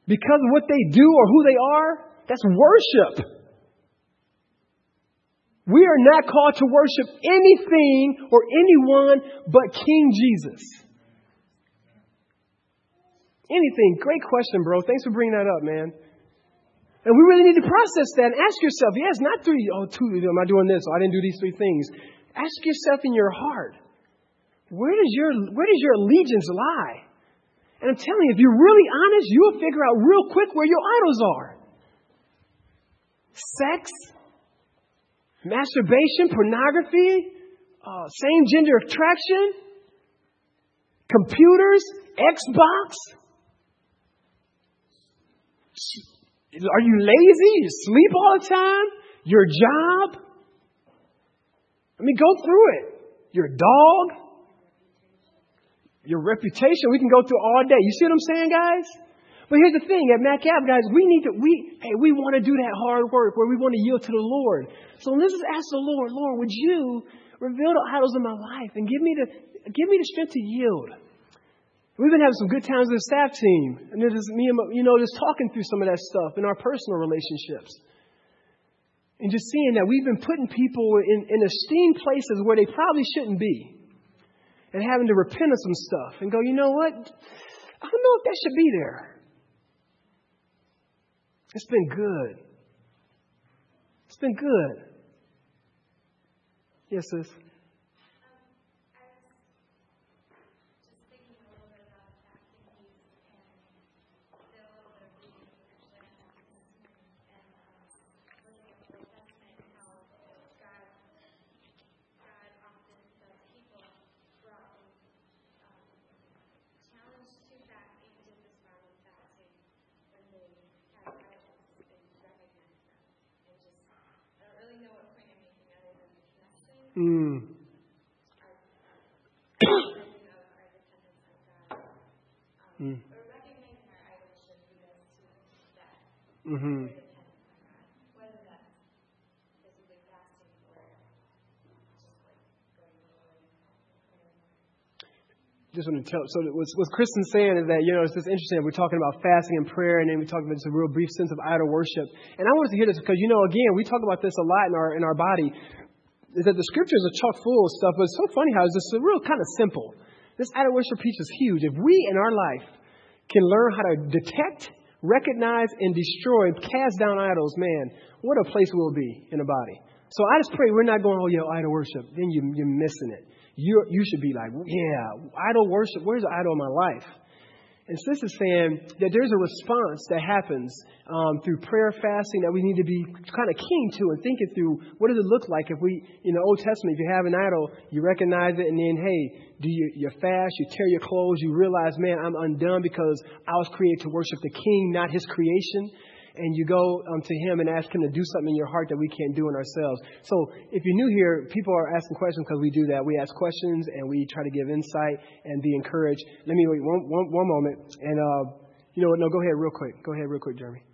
because of what they do or who they are, that's worship. We are not called to worship anything or anyone but King Jesus. Anything. Great question, bro. Thanks for bringing that up, man. And we really need to process that ask yourself, yes, not three, oh, two, am I doing this? Oh, I didn't do these three things. Ask yourself in your heart, where does your, where does your allegiance lie? And I'm telling you, if you're really honest, you'll figure out real quick where your idols are. Sex, masturbation, pornography, uh, same gender attraction, computers, Xbox. Are you lazy? You sleep all the time? Your job? I mean, go through it. Your dog? Your reputation? We can go through all day. You see what I'm saying, guys? But here's the thing at Metcalf, guys, we need to, we, hey, we want to do that hard work where we want to yield to the Lord. So let's just ask the Lord, Lord, would you reveal the idols in my life and give me the, give me the strength to yield? We've been having some good times with the staff team. And just me and, you know, just talking through some of that stuff in our personal relationships. And just seeing that we've been putting people in, in esteemed places where they probably shouldn't be. And having to repent of some stuff and go, you know what? I don't know if that should be there. It's been good. It's been good. Yes, sis. Mm-hmm. Just want to tell. So what Kristen's saying is that you know it's just interesting. We're talking about fasting and prayer, and then we talk about just a real brief sense of idol worship. And I wanted to hear this because you know again we talk about this a lot in our in our body is that the scriptures are chock full of stuff, but it's so funny how it's just a real kind of simple. This idol worship piece is huge. If we in our life can learn how to detect, recognize, and destroy, cast down idols, man, what a place we'll be in a body. So I just pray we're not going, oh, yeah, idol worship. Then you, you're missing it. You, you should be like, yeah, idol worship. Where's the idol in my life? And Sis is saying that there's a response that happens um, through prayer, fasting that we need to be kind of keen to and thinking through what does it look like if we, in the Old Testament, if you have an idol, you recognize it, and then, hey, do you, you fast, you tear your clothes, you realize, man, I'm undone because I was created to worship the King, not his creation and you go um, to Him and ask Him to do something in your heart that we can't do in ourselves. So if you're new here, people are asking questions because we do that. We ask questions and we try to give insight and be encouraged. Let me wait one, one, one moment. And, uh, you know what? No, go ahead real quick. Go ahead real quick, Jeremy.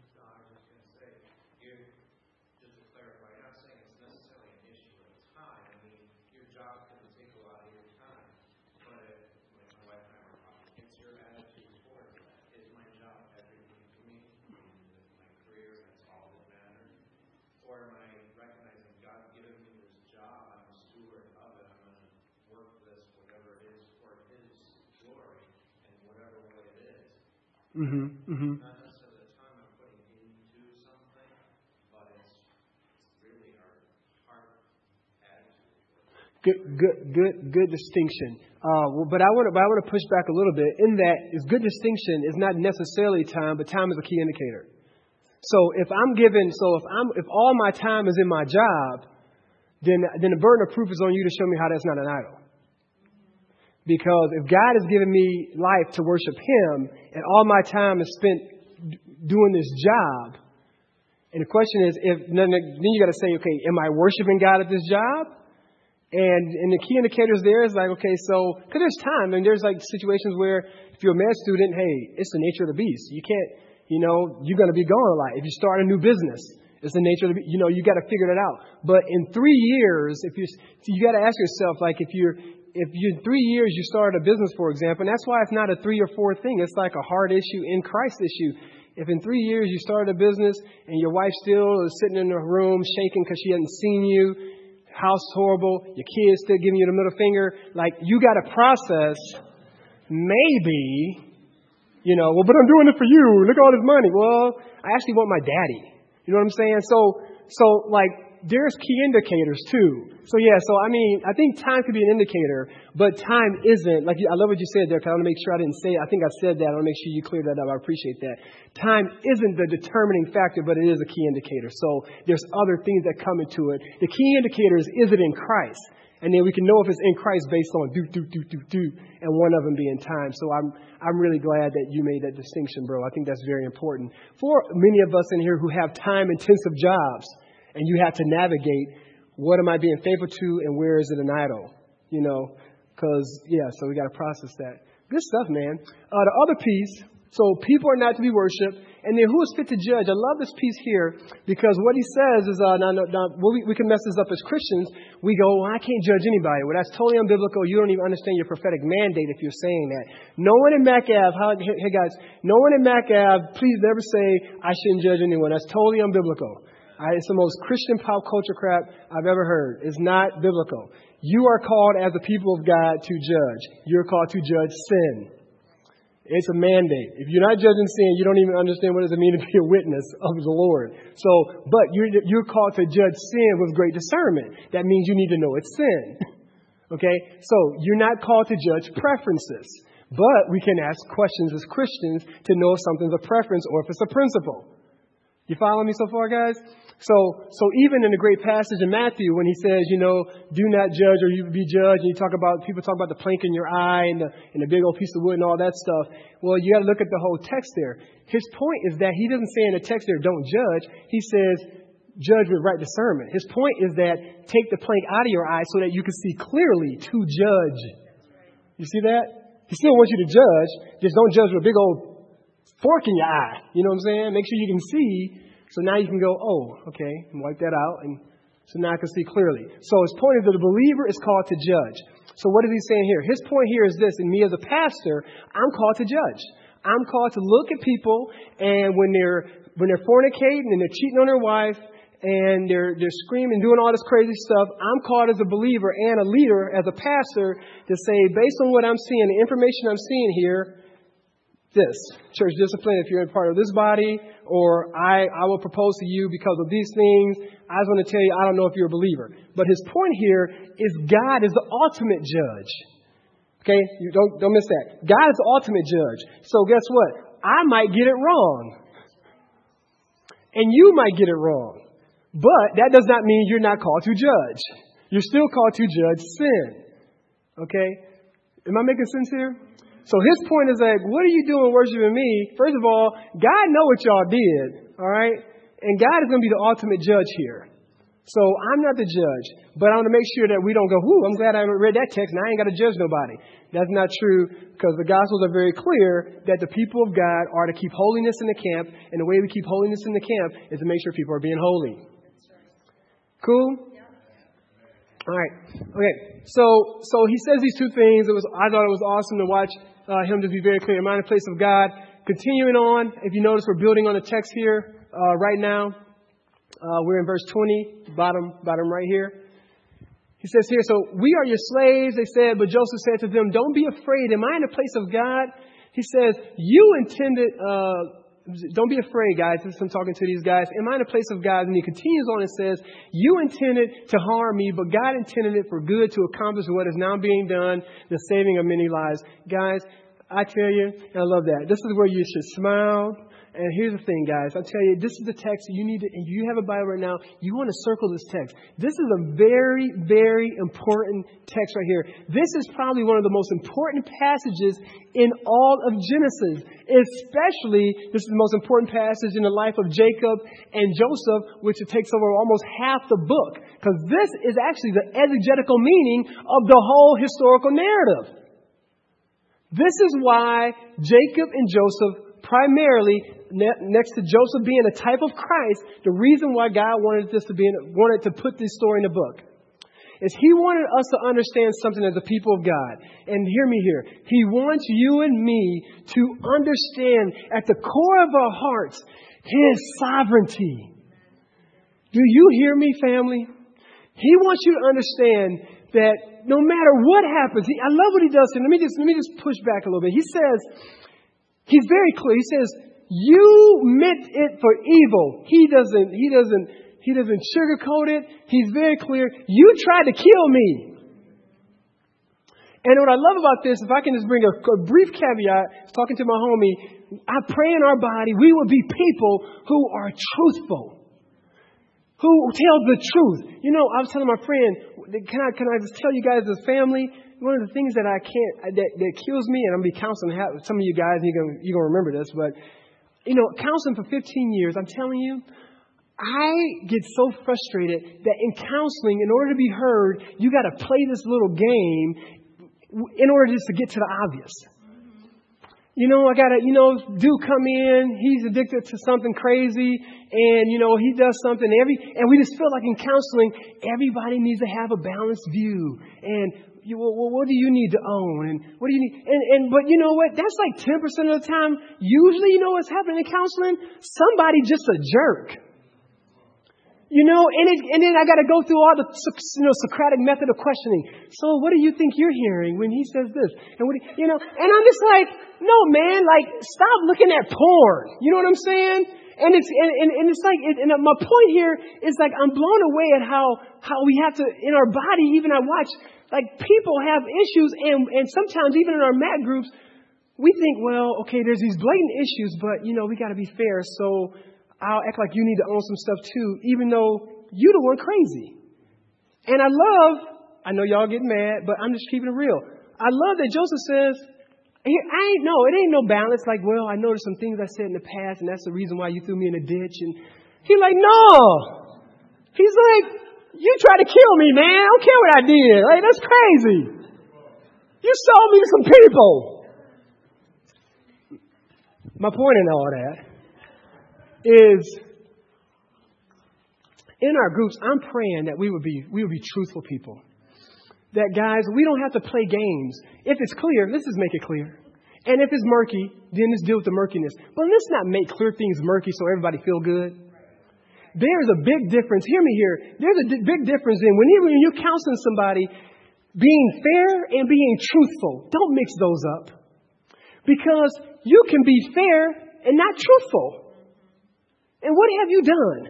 Mm-hmm. Mm-hmm. Not necessarily the time I'm putting into something, but it's really our heart attitude. Good, good, good, good distinction. Uh, well, but I want to, but I want to push back a little bit in that is good distinction is not necessarily time, but time is a key indicator. So if I'm given, so if I'm, if all my time is in my job, then, then the burden of proof is on you to show me how that's not an idol. Because if God has given me life to worship Him, and all my time is spent doing this job, and the question is, if then, you got to say, okay, am I worshiping God at this job? And and the key indicators there is like, okay, so because there's time, and there's like situations where if you're a med student, hey, it's the nature of the beast. You can't, you know, you're going to be gone a lot. If you start a new business, it's the nature of the, you know, you got to figure that out. But in three years, if you, you got to ask yourself, like, if you're, if you in three years you started a business, for example, and that's why it's not a three or four thing. It's like a hard issue in Christ issue. If in three years you started a business and your wife still is sitting in her room shaking because she hasn't seen you, house horrible, your kids still giving you the middle finger, like you got to process maybe, you know, well, but I'm doing it for you. Look at all this money. Well, I actually want my daddy. You know what I'm saying? So, so like there's key indicators too. So yeah, so I mean, I think time could be an indicator, but time isn't. Like I love what you said there. Cause I want to make sure I didn't say. It. I think I said that. I want to make sure you clear that up. I appreciate that. Time isn't the determining factor, but it is a key indicator. So there's other things that come into it. The key indicator is is it in Christ, and then we can know if it's in Christ based on do do do do do, and one of them being time. So I'm I'm really glad that you made that distinction, bro. I think that's very important for many of us in here who have time intensive jobs and you have to navigate what am I being faithful to and where is it an idol? You know, because, yeah, so we got to process that. Good stuff, man. Uh, the other piece, so people are not to be worshiped. And then who is fit to judge? I love this piece here because what he says is, uh, now, now, we, we can mess this up as Christians. We go, well, I can't judge anybody. Well, that's totally unbiblical. You don't even understand your prophetic mandate if you're saying that. No one in Macav, how, hey guys, no one in Macav, please never say, I shouldn't judge anyone. That's totally unbiblical. It's the most Christian pop culture crap I've ever heard. It's not biblical. You are called as a people of God to judge. You're called to judge sin. It's a mandate. If you're not judging sin, you don't even understand what does it mean to be a witness of the Lord. So, but you're, you're called to judge sin with great discernment. That means you need to know it's sin. <laughs> okay? So, you're not called to judge preferences. But we can ask questions as Christians to know if something's a preference or if it's a principle. You follow me so far, guys? So, so even in the great passage in Matthew, when he says, you know, do not judge or you be judged, and you talk about, people talk about the plank in your eye and the, and the big old piece of wood and all that stuff. Well, you got to look at the whole text there. His point is that he doesn't say in the text there, don't judge. He says, judge with right discernment. His point is that take the plank out of your eye so that you can see clearly to judge. You see that? He still wants you to judge, just don't judge with a big old fork in your eye. You know what I'm saying? Make sure you can see so now you can go, oh, okay, and wipe that out. And so now I can see clearly. So his point is that the believer is called to judge. So what is he saying here? His point here is this, and me as a pastor, I'm called to judge. I'm called to look at people and when they're when they're fornicating and they're cheating on their wife and they're they're screaming, doing all this crazy stuff, I'm called as a believer and a leader, as a pastor, to say, based on what I'm seeing, the information I'm seeing here, this church discipline if you're a part of this body, or I, I will propose to you because of these things. I just want to tell you, I don't know if you're a believer. But his point here is God is the ultimate judge. Okay? You don't, don't miss that. God is the ultimate judge. So guess what? I might get it wrong. And you might get it wrong. But that does not mean you're not called to judge. You're still called to judge sin. Okay? Am I making sense here? So his point is like, what are you doing worshiping me? First of all, God know what y'all did, all right? And God is going to be the ultimate judge here. So I'm not the judge, but I want to make sure that we don't go, whoo, I'm glad I read that text and I ain't got to judge nobody. That's not true because the Gospels are very clear that the people of God are to keep holiness in the camp, and the way we keep holiness in the camp is to make sure people are being holy. Cool? All right. Okay. So, so he says these two things. It was, I thought it was awesome to watch uh, him to be very clear. Mind the place of God. Continuing on, if you notice, we're building on the text here uh, right now. Uh, we're in verse 20, bottom, bottom right here. He says here, so we are your slaves, they said, but Joseph said to them, don't be afraid. Am I in the place of God? He says, you intended, uh, don't be afraid, guys. This is I'm talking to these guys. Am I in a place of God? And he continues on and says, You intended to harm me, but God intended it for good to accomplish what is now being done, the saving of many lives. Guys, I tell you, and I love that. This is where you should smile and here's the thing, guys. I tell you, this is the text you need to, you have a Bible right now, you want to circle this text. This is a very, very important text right here. This is probably one of the most important passages in all of Genesis. Especially, this is the most important passage in the life of Jacob and Joseph, which it takes over almost half the book. Because this is actually the exegetical meaning of the whole historical narrative. This is why Jacob and Joseph primarily next to Joseph being a type of Christ, the reason why God wanted this to be in, wanted to put this story in the book is He wanted us to understand something as a people of God. And hear me here. He wants you and me to understand at the core of our hearts His sovereignty. Do you hear me, family? He wants you to understand that no matter what happens, he, I love what he does. Let me just let me just push back a little bit. He says, he's very clear. He says, you meant it for evil. He doesn't, he doesn't, he doesn't sugarcoat it. He's very clear. You tried to kill me. And what I love about this, if I can just bring a, a brief caveat, talking to my homie, I pray in our body we will be people who are truthful, who tell the truth. You know, I was telling my friend, can I, can I just tell you guys as family, one of the things that I can't, that, that kills me, and I'm going to be counseling some of you guys, and you're going you're to remember this, but you know, counseling for 15 years, I'm telling you, I get so frustrated that in counseling, in order to be heard, you got to play this little game in order just to get to the obvious. You know, I gotta, you know, do come in, he's addicted to something crazy, and you know, he does something every, and we just feel like in counseling, everybody needs to have a balanced view. And you, well, what do you need to own? And what do you need? And, and, but you know what? That's like 10% of the time. Usually, you know what's happening in counseling? Somebody just a jerk. You know, and, it, and then I got to go through all the you know, Socratic method of questioning. So, what do you think you're hearing when he says this? And what you, you know, and I'm just like, no, man, like, stop looking at porn. You know what I'm saying? And it's and, and, and it's like, and my point here is like I'm blown away at how how we have to in our body. Even I watch like people have issues, and, and sometimes even in our MAC groups, we think, well, okay, there's these blatant issues, but you know, we got to be fair. So I'll act like you need to own some stuff too, even though you the one crazy. And I love, I know y'all get mad, but I'm just keeping it real. I love that Joseph says, I ain't no, it ain't no balance. Like, well, I there's some things I said in the past, and that's the reason why you threw me in a ditch. And he's like, no. He's like, you tried to kill me, man. I don't care what I did. Like, that's crazy. You sold me to some people. My point in all that is in our groups, I'm praying that we would be, we would be truthful people. That guys, we don't have to play games. If it's clear, let's just make it clear. And if it's murky, then let's deal with the murkiness. But let's not make clear things murky so everybody feel good. There's a big difference. Hear me here. There's a big difference in when, you, when you're counseling somebody, being fair and being truthful. Don't mix those up. Because you can be fair and not truthful. And what have you done?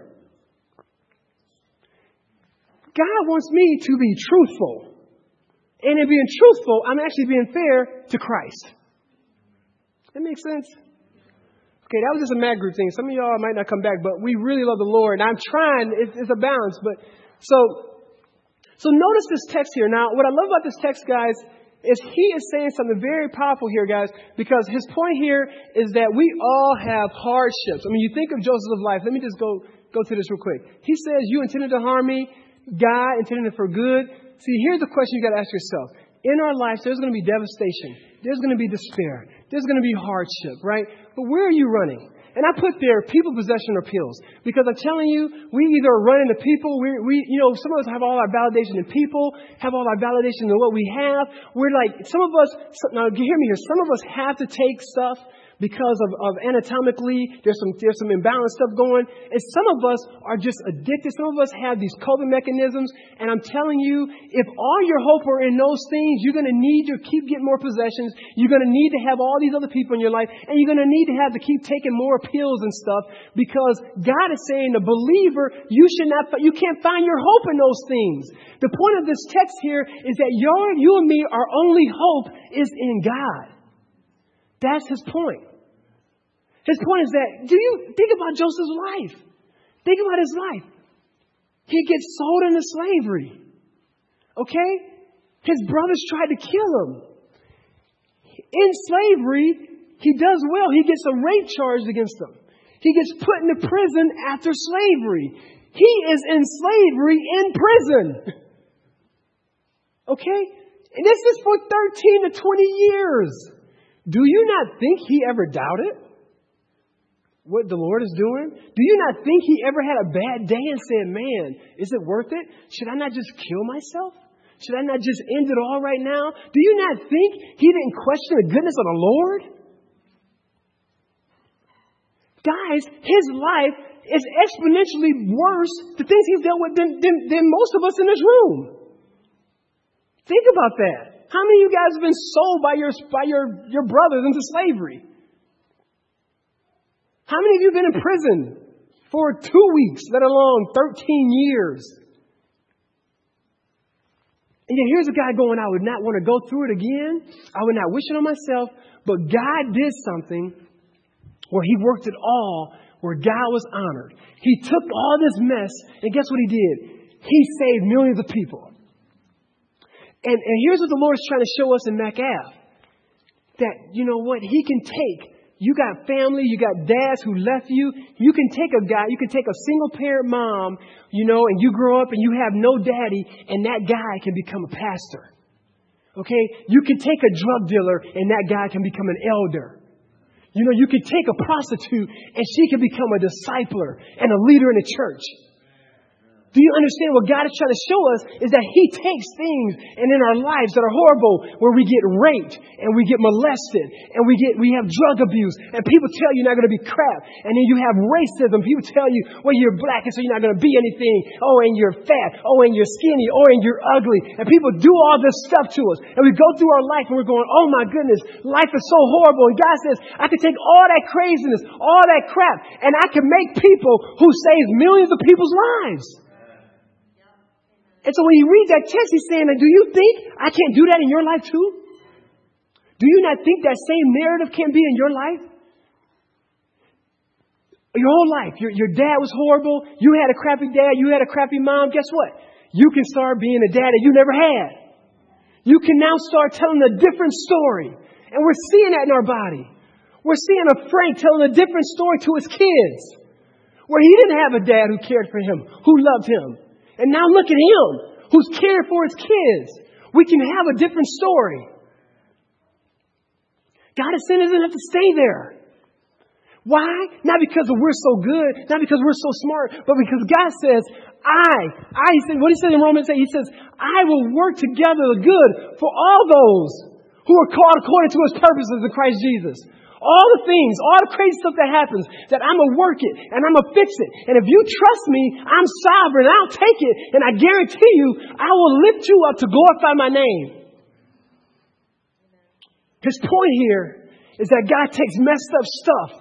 God wants me to be truthful. And in being truthful, I'm actually being fair to Christ. That makes sense? Okay, that was just a MAC group thing. Some of y'all might not come back, but we really love the Lord. And I'm trying, it's, it's a balance. But so, so notice this text here. Now, what I love about this text, guys, is he is saying something very powerful here, guys, because his point here is that we all have hardships. I mean, you think of Joseph's life. Let me just go, go to this real quick. He says, You intended to harm me, God intended it for good. See, here's the question you got to ask yourself. In our lives, there's going to be devastation. There's going to be despair. There's going to be hardship, right? But where are you running? And I put there people, possession, pills. Because I'm telling you, we either run into people, we, we, you know, some of us have all our validation in people, have all our validation in what we have. We're like, some of us, now hear me here, some of us have to take stuff because of, of anatomically, there's some, there's some imbalanced stuff going. And some of us are just addicted. Some of us have these coping mechanisms. And I'm telling you, if all your hope are in those things, you're going to need to keep getting more possessions. You're going to need to have all these other people in your life. And you're going to need to have to keep taking more pills and stuff because God is saying, the believer, you should not, you can't find your hope in those things. The point of this text here is that your, you and me, our only hope is in God. That's his point. His point is that, do you think about Joseph's life? Think about his life. He gets sold into slavery. Okay? His brothers tried to kill him. In slavery, he does well. He gets a rape charge against him. He gets put into prison after slavery. He is in slavery in prison. <laughs> Okay? And this is for 13 to 20 years. Do you not think he ever doubted what the Lord is doing? Do you not think he ever had a bad day and said, Man, is it worth it? Should I not just kill myself? Should I not just end it all right now? Do you not think he didn't question the goodness of the Lord? Guys, his life is exponentially worse, the things he's dealt with, than, than, than most of us in this room. Think about that. How many of you guys have been sold by your, by your, your brothers into slavery? How many of you have been in prison for two weeks, let alone 13 years? And yet here's a guy going, I would not want to go through it again. I would not wish it on myself. But God did something where He worked it all, where God was honored. He took all this mess, and guess what He did? He saved millions of people. And, and here's what the Lord is trying to show us in MacAv. That, you know what, He can take you got family, you got dads who left you. You can take a guy, you can take a single parent mom, you know, and you grow up and you have no daddy, and that guy can become a pastor. Okay? You can take a drug dealer and that guy can become an elder. You know, you can take a prostitute and she can become a discipler and a leader in the church. Do you understand what God is trying to show us is that He takes things and in our lives that are horrible where we get raped and we get molested and we get we have drug abuse and people tell you you're not going to be crap and then you have racism. People tell you, well, you're black and so you're not going to be anything. Oh, and you're fat. Oh, and you're skinny. Oh, and you're ugly. And people do all this stuff to us. And we go through our life and we're going, oh my goodness, life is so horrible. And God says, I can take all that craziness, all that crap, and I can make people who save millions of people's lives. And so when you read that text, he's saying, Do you think I can't do that in your life too? Do you not think that same narrative can be in your life? Your whole life. Your, your dad was horrible. You had a crappy dad. You had a crappy mom. Guess what? You can start being a dad that you never had. You can now start telling a different story. And we're seeing that in our body. We're seeing a Frank telling a different story to his kids. Where he didn't have a dad who cared for him, who loved him. And now look at him who's caring for his kids. We can have a different story. God is saying doesn't have to stay there. Why? Not because we're so good, not because we're so smart, but because God says, I, I, he said, what he says in Romans 8, he says, I will work together the good for all those who are called according to his purposes in Christ Jesus. All the things, all the crazy stuff that happens, that I'm going to work it and I'm going to fix it. And if you trust me, I'm sovereign. I'll take it. And I guarantee you, I will lift you up to glorify my name. His point here is that God takes messed up stuff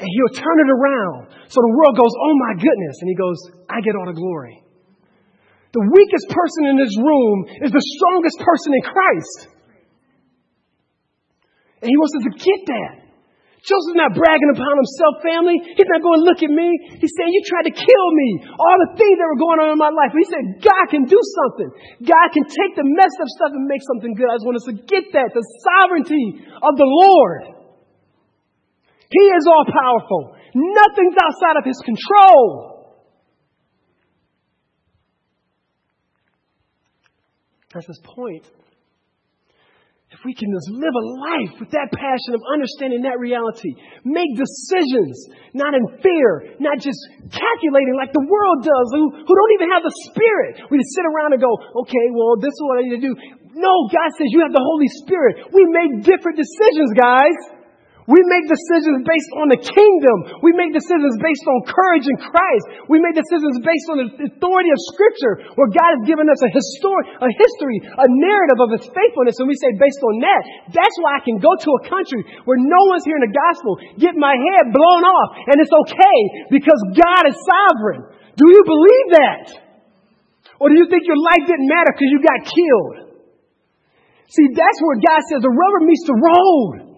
and he'll turn it around. So the world goes, oh my goodness. And he goes, I get all the glory. The weakest person in this room is the strongest person in Christ. And he wants us to get that. Joseph's not bragging upon himself, family. He's not going, look at me. He's saying, you tried to kill me. All the things that were going on in my life. But he said, God can do something. God can take the messed up stuff and make something good. I just want us to get that. The sovereignty of the Lord. He is all powerful. Nothing's outside of his control. That's his point if we can just live a life with that passion of understanding that reality, make decisions, not in fear, not just calculating like the world does, who, who don't even have the Spirit. We just sit around and go, okay, well, this is what I need to do. No, God says you have the Holy Spirit. We make different decisions, guys. We make decisions based on the kingdom. We make decisions based on courage in Christ. We make decisions based on the authority of Scripture, where God has given us a, histor- a history, a narrative of His faithfulness, and we say, based on that, that's why I can go to a country where no one's hearing the gospel, get my head blown off, and it's okay because God is sovereign. Do you believe that? Or do you think your life didn't matter because you got killed? See, that's where God says the rubber meets the road.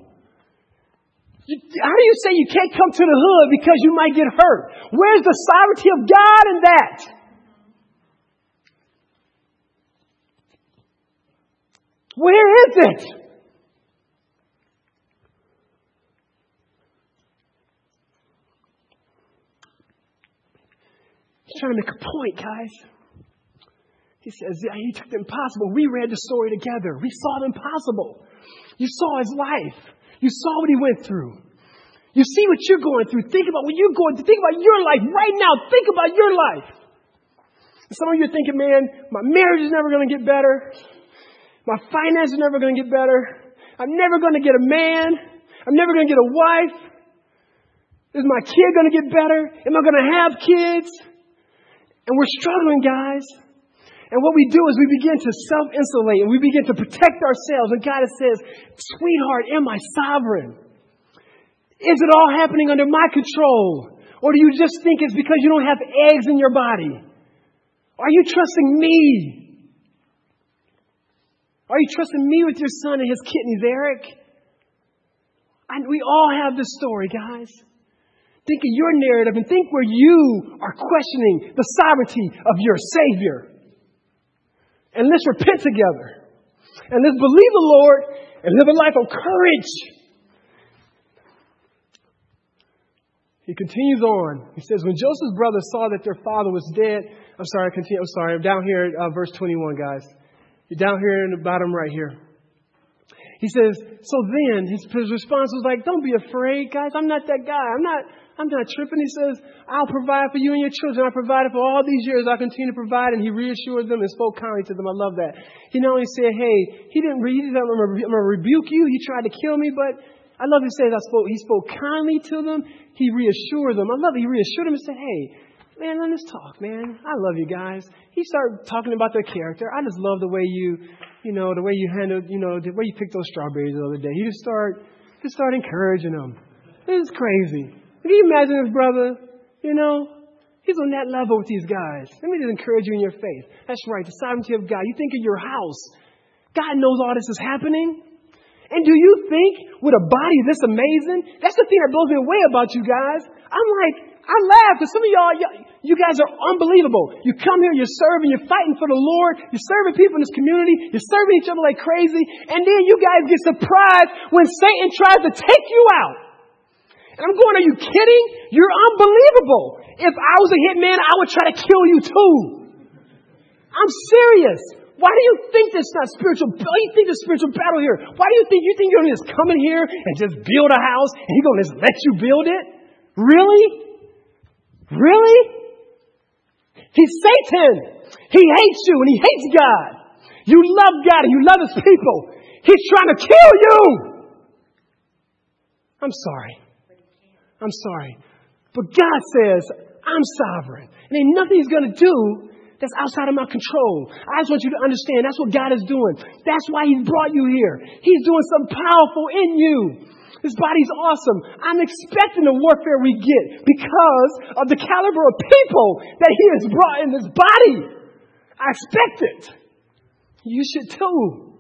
How do you say you can't come to the hood because you might get hurt? Where's the sovereignty of God in that? Where is it? He's trying to make a point, guys. He says, yeah, he took the impossible. We read the story together. We saw the impossible. You saw his life. You saw what he went through. You see what you're going through. Think about what you're going through. Think about your life right now. Think about your life. some of you are thinking, man, my marriage is never going to get better. My finances are never going to get better. I'm never going to get a man. I'm never going to get a wife. Is my kid going to get better? Am I going to have kids? And we're struggling, guys. And what we do is we begin to self insulate and we begin to protect ourselves. And God says, Sweetheart, am I sovereign? Is it all happening under my control? Or do you just think it's because you don't have eggs in your body? Are you trusting me? Are you trusting me with your son and his kidneys, Eric? And we all have this story, guys. Think of your narrative and think where you are questioning the sovereignty of your Savior. And let's repent together. And let's believe the Lord and live a life of courage. He continues on. He says, When Joseph's brothers saw that their father was dead, I'm sorry, I continue, I'm sorry, I'm down here at uh, verse 21, guys. You're down here in the bottom right here. He says, So then, his, his response was like, Don't be afraid, guys. I'm not that guy. I'm not, I'm not tripping. He says, I'll provide for you and your children. I provided for all these years. I continue to provide. And he reassured them and spoke kindly to them. I love that. He not only said, hey, he didn't, he didn't I'm going to rebuke you. He tried to kill me, but I love he says I spoke, he spoke kindly to them. He reassured them. I love it. He reassured them and said, hey, man, let us talk, man. I love you guys. He started talking about their character. I just love the way you, you know, the way you handled, you know, the way you picked those strawberries the other day. He just started, just started encouraging them. It was crazy. Can you imagine his brother? You know, he's on that level with these guys. Let me just encourage you in your faith. That's right, the sovereignty of God. You think of your house. God knows all this is happening. And do you think with a body this amazing? That's the thing that blows me away about you guys. I'm like, I laugh because some of y'all, you guys are unbelievable. You come here, you're serving, you're fighting for the Lord, you're serving people in this community, you're serving each other like crazy, and then you guys get surprised when Satan tries to take you out. And I'm going, are you kidding? You're unbelievable. If I was a hitman, I would try to kill you too. I'm serious. Why do you think this is not spiritual? Why do you think there's spiritual battle here? Why do you think you think you're gonna just come in here and just build a house and he's gonna just let you build it? Really? Really? He's Satan. He hates you and he hates God. You love God and you love his people. He's trying to kill you. I'm sorry. I'm sorry. But God says, I'm sovereign. And ain't nothing He's going to do that's outside of my control. I just want you to understand that's what God is doing. That's why He's brought you here. He's doing something powerful in you. This body's awesome. I'm expecting the warfare we get because of the caliber of people that He has brought in this body. I expect it. You should too.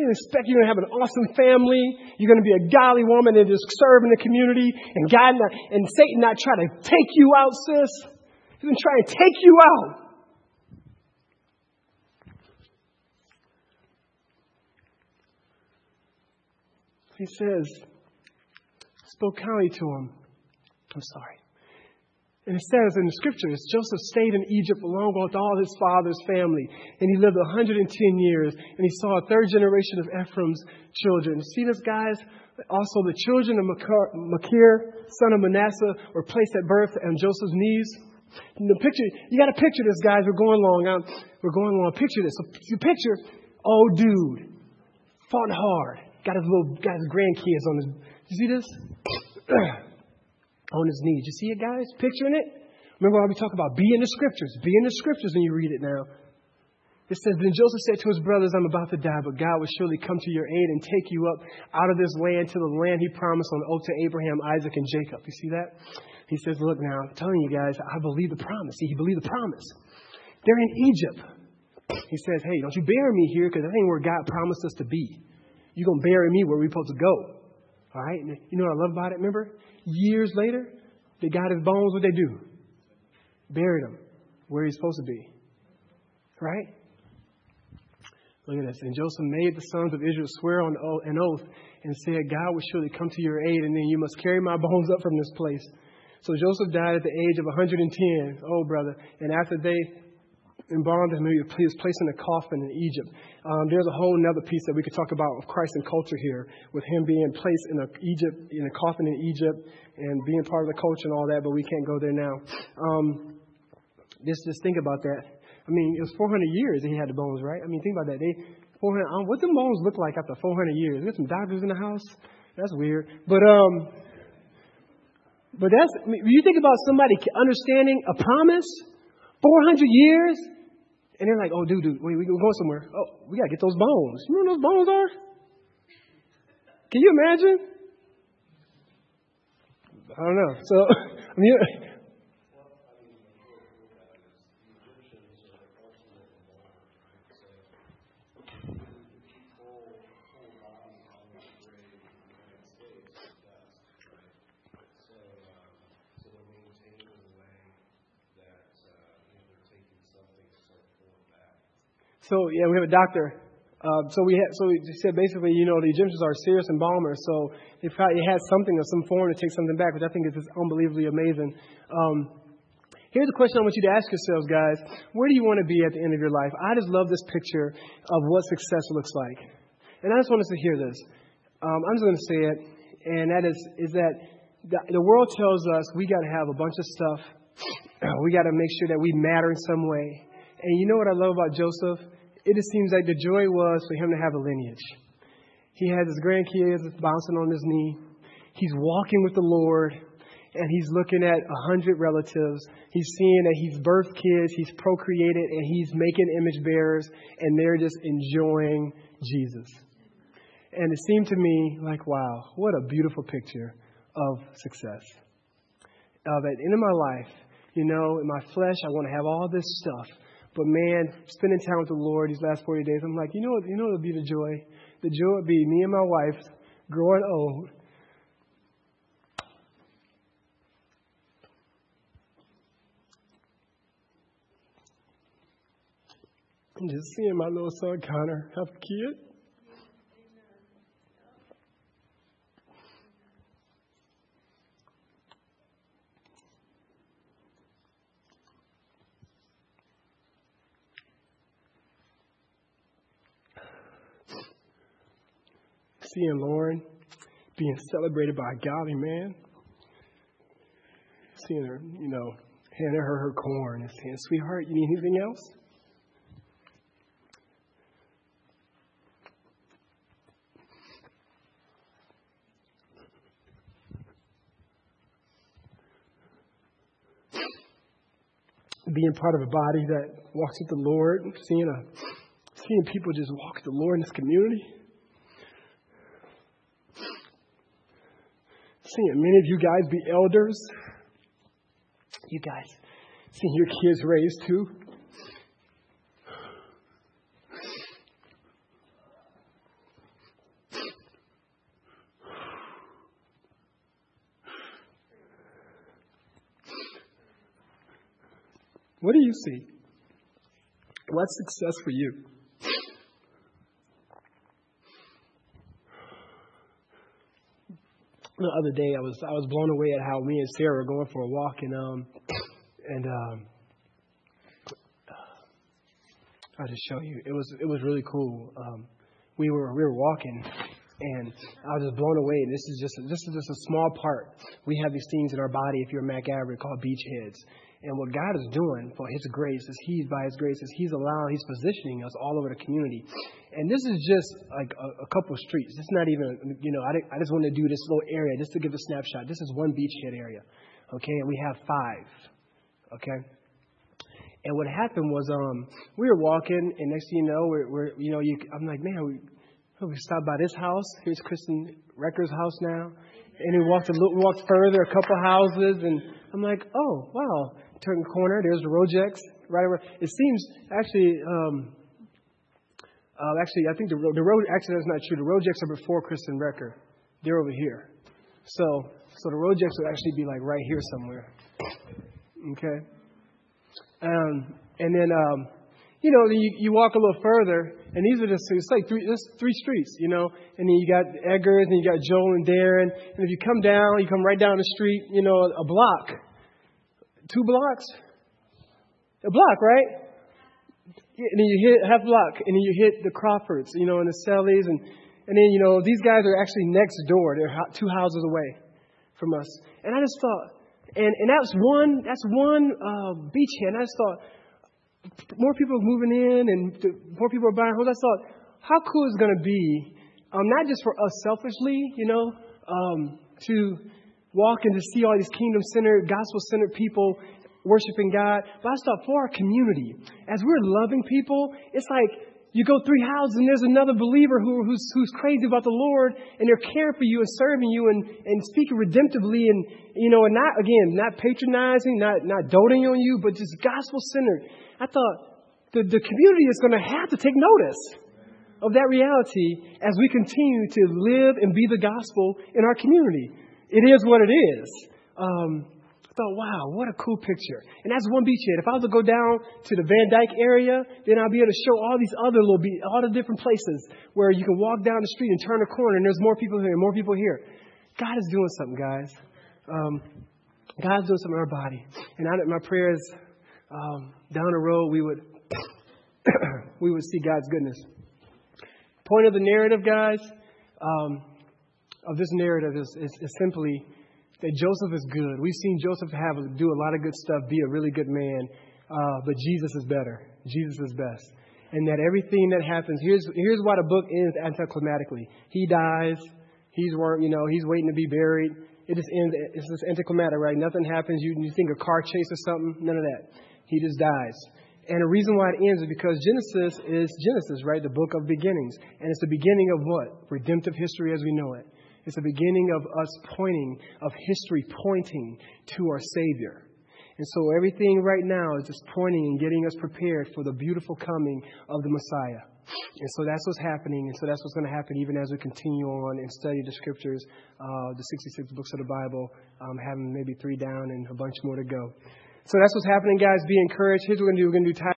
You expect you're going to have an awesome family. You're going to be a godly woman and just serve in the community. And God not, and Satan not try to take you out, sis. He's been trying to take you out. He says, spoke kindly to him. I'm sorry. And it says in the scriptures, Joseph stayed in Egypt along with all his father's family. And he lived 110 years. And he saw a third generation of Ephraim's children. See this, guys? Also, the children of Machir, son of Manasseh, were placed at birth on Joseph's knees. the picture, you got to picture this, guys. We're going along. we're going along. Picture this. So you picture, old dude, fought hard, got his little, got his grandkids on his. You see this? <clears throat> on his knees. You see it, guys? Picturing it? Remember how we talk about be in the scriptures. Be in the scriptures when you read it now. It says, Then Joseph said to his brothers, I'm about to die, but God will surely come to your aid and take you up out of this land to the land he promised on oath to Abraham, Isaac, and Jacob. You see that? He says, Look now, I'm telling you guys, I believe the promise. See, he believed the promise. They're in Egypt. He says, Hey, don't you bury me here because that ain't where God promised us to be. You're going to bury me where we're supposed to go. All right? And you know what I love about it? Remember? Years later, they got his bones. What they do? Buried him where he's supposed to be. Right? Look at this. And Joseph made the sons of Israel swear on an oath and said, God will surely come to your aid, and then you must carry my bones up from this place. So Joseph died at the age of 110. Oh, brother. And after they embalmed him, he was placed in a coffin in Egypt. Um, there's a whole other piece that we could talk about of Christ and culture here, with him being placed in a Egypt in a coffin in Egypt and being part of the culture and all that. But we can't go there now. Um, just just think about that. I mean, it was 400 years that he had the bones, right? I mean, think about that. They 400. Um, what the bones look like after 400 years? There's some doctors in the house. That's weird. But um, but that's you think about somebody understanding a promise, 400 years, and they're like, oh, dude, dude, wait, we're going somewhere. Oh, we gotta get those bones. You know what those bones are? Can you imagine? I don't know. So, <laughs> I mean, So yeah, we have a doctor. Uh, so we had, so we said basically, you know, the Egyptians are serious embalmers, so it, probably, has something of some form to take something back, which I think is just unbelievably amazing. Um, here's a question I want you to ask yourselves, guys: Where do you want to be at the end of your life? I just love this picture of what success looks like, and I just want us to hear this. Um, I'm just going to say it, and that is is that the, the world tells us we got to have a bunch of stuff. <clears throat> we got to make sure that we matter in some way. And you know what I love about Joseph? It just seems like the joy was for him to have a lineage. He has his grandkids bouncing on his knee. He's walking with the Lord, and he's looking at a hundred relatives. He's seeing that he's birthed kids, he's procreated, and he's making image bearers, and they're just enjoying Jesus. And it seemed to me like, wow, what a beautiful picture of success. Of at the end of my life, you know, in my flesh, I want to have all this stuff. But man, spending time with the Lord these last 40 days, I'm like, you know what, you know what would be the joy? The joy would be me and my wife growing old. And just seeing my little son Connor have a kid. Seeing Lauren being celebrated by a godly man, seeing her, you know, handing her her corn and saying, Sweetheart, you need anything else? Being part of a body that walks with the Lord, seeing a seeing people just walk with the Lord in this community. Seeing many of you guys be elders. You guys seeing your kids raised too. What do you see? What's success for you? The other day I was I was blown away at how me and Sarah were going for a walk and um and um I'll just show you. It was it was really cool. Um we were we were walking and I was just blown away. And this is just this is just a small part. We have these things in our body if you're Mac average called beachheads. And what God is doing for His grace is He's, by His grace, is He's allowing, He's positioning us all over the community. And this is just like a, a couple streets. It's not even, you know, I, I just want to do this little area just to give a snapshot. This is one beachhead area, okay? And we have five, okay? And what happened was, um, we were walking, and next thing you know, we're, we're you know, you, I'm like, man, we, we stopped by this house. Here's Kristen Recker's house now. And we walked a little, walked further, a couple houses, and I'm like, oh, wow. Turn the corner, there's the Rojex right over. It seems actually, um, uh, actually, I think the the road actually that's not true. The Rojects are before Kristen Recker. They're over here. So, so the Rojects would actually be like right here somewhere. Okay. Um, and then, um, you know, you, you walk a little further, and these are just, it's like three, this three streets, you know, and then you got Edgar's, and you got Joel and Darren, and if you come down, you come right down the street, you know, a block, two blocks, a block, right? And then you hit half block, and then you hit the Crawfords, you know, and the Sellys, and and then you know these guys are actually next door; they're two houses away from us. And I just thought, and and that's one that's one uh, beachhead. I just thought, more people are moving in and more people are buying homes. I thought, how cool is it going to be, um, not just for us selfishly, you know, um, to walk and to see all these kingdom centered, gospel centered people worshiping God, but I thought for our community, as we're loving people, it's like you go three houses and there's another believer who, who's, who's crazy about the Lord and they're caring for you and serving you and, and speaking redemptively and, you know, and not, again, not patronizing, not, not doting on you, but just gospel centered. I thought the, the community is going to have to take notice of that reality as we continue to live and be the gospel in our community. It is what it is. Um, I thought, wow, what a cool picture. And that's one beachhead. If I was to go down to the Van Dyke area, then I'll be able to show all these other little be- all the different places where you can walk down the street and turn a corner and there's more people here and more people here. God is doing something, guys. Um, God's doing something in our body. And I, my prayer is um, down the road we would <coughs> we would see God's goodness. Point of the narrative, guys, um, of this narrative is, is, is, simply that Joseph is good. We've seen Joseph have do a lot of good stuff, be a really good man, uh, but Jesus is better. Jesus is best. And that everything that happens, here's, here's why the book ends anticlimactically. He dies, he's, you know, he's waiting to be buried. It just ends, it's just anticlimactic, right? Nothing happens. You, you think a car chase or something? None of that. He just dies. And the reason why it ends is because Genesis is Genesis, right? The book of beginnings. And it's the beginning of what? Redemptive history as we know it. It's the beginning of us pointing, of history pointing to our Savior. And so everything right now is just pointing and getting us prepared for the beautiful coming of the Messiah. And so that's what's happening. And so that's what's going to happen even as we continue on and study the scriptures, uh, the 66 books of the Bible, um, having maybe three down and a bunch more to go. So that's what's happening, guys. Be encouraged. Here's what we're going to do. We're going to do time.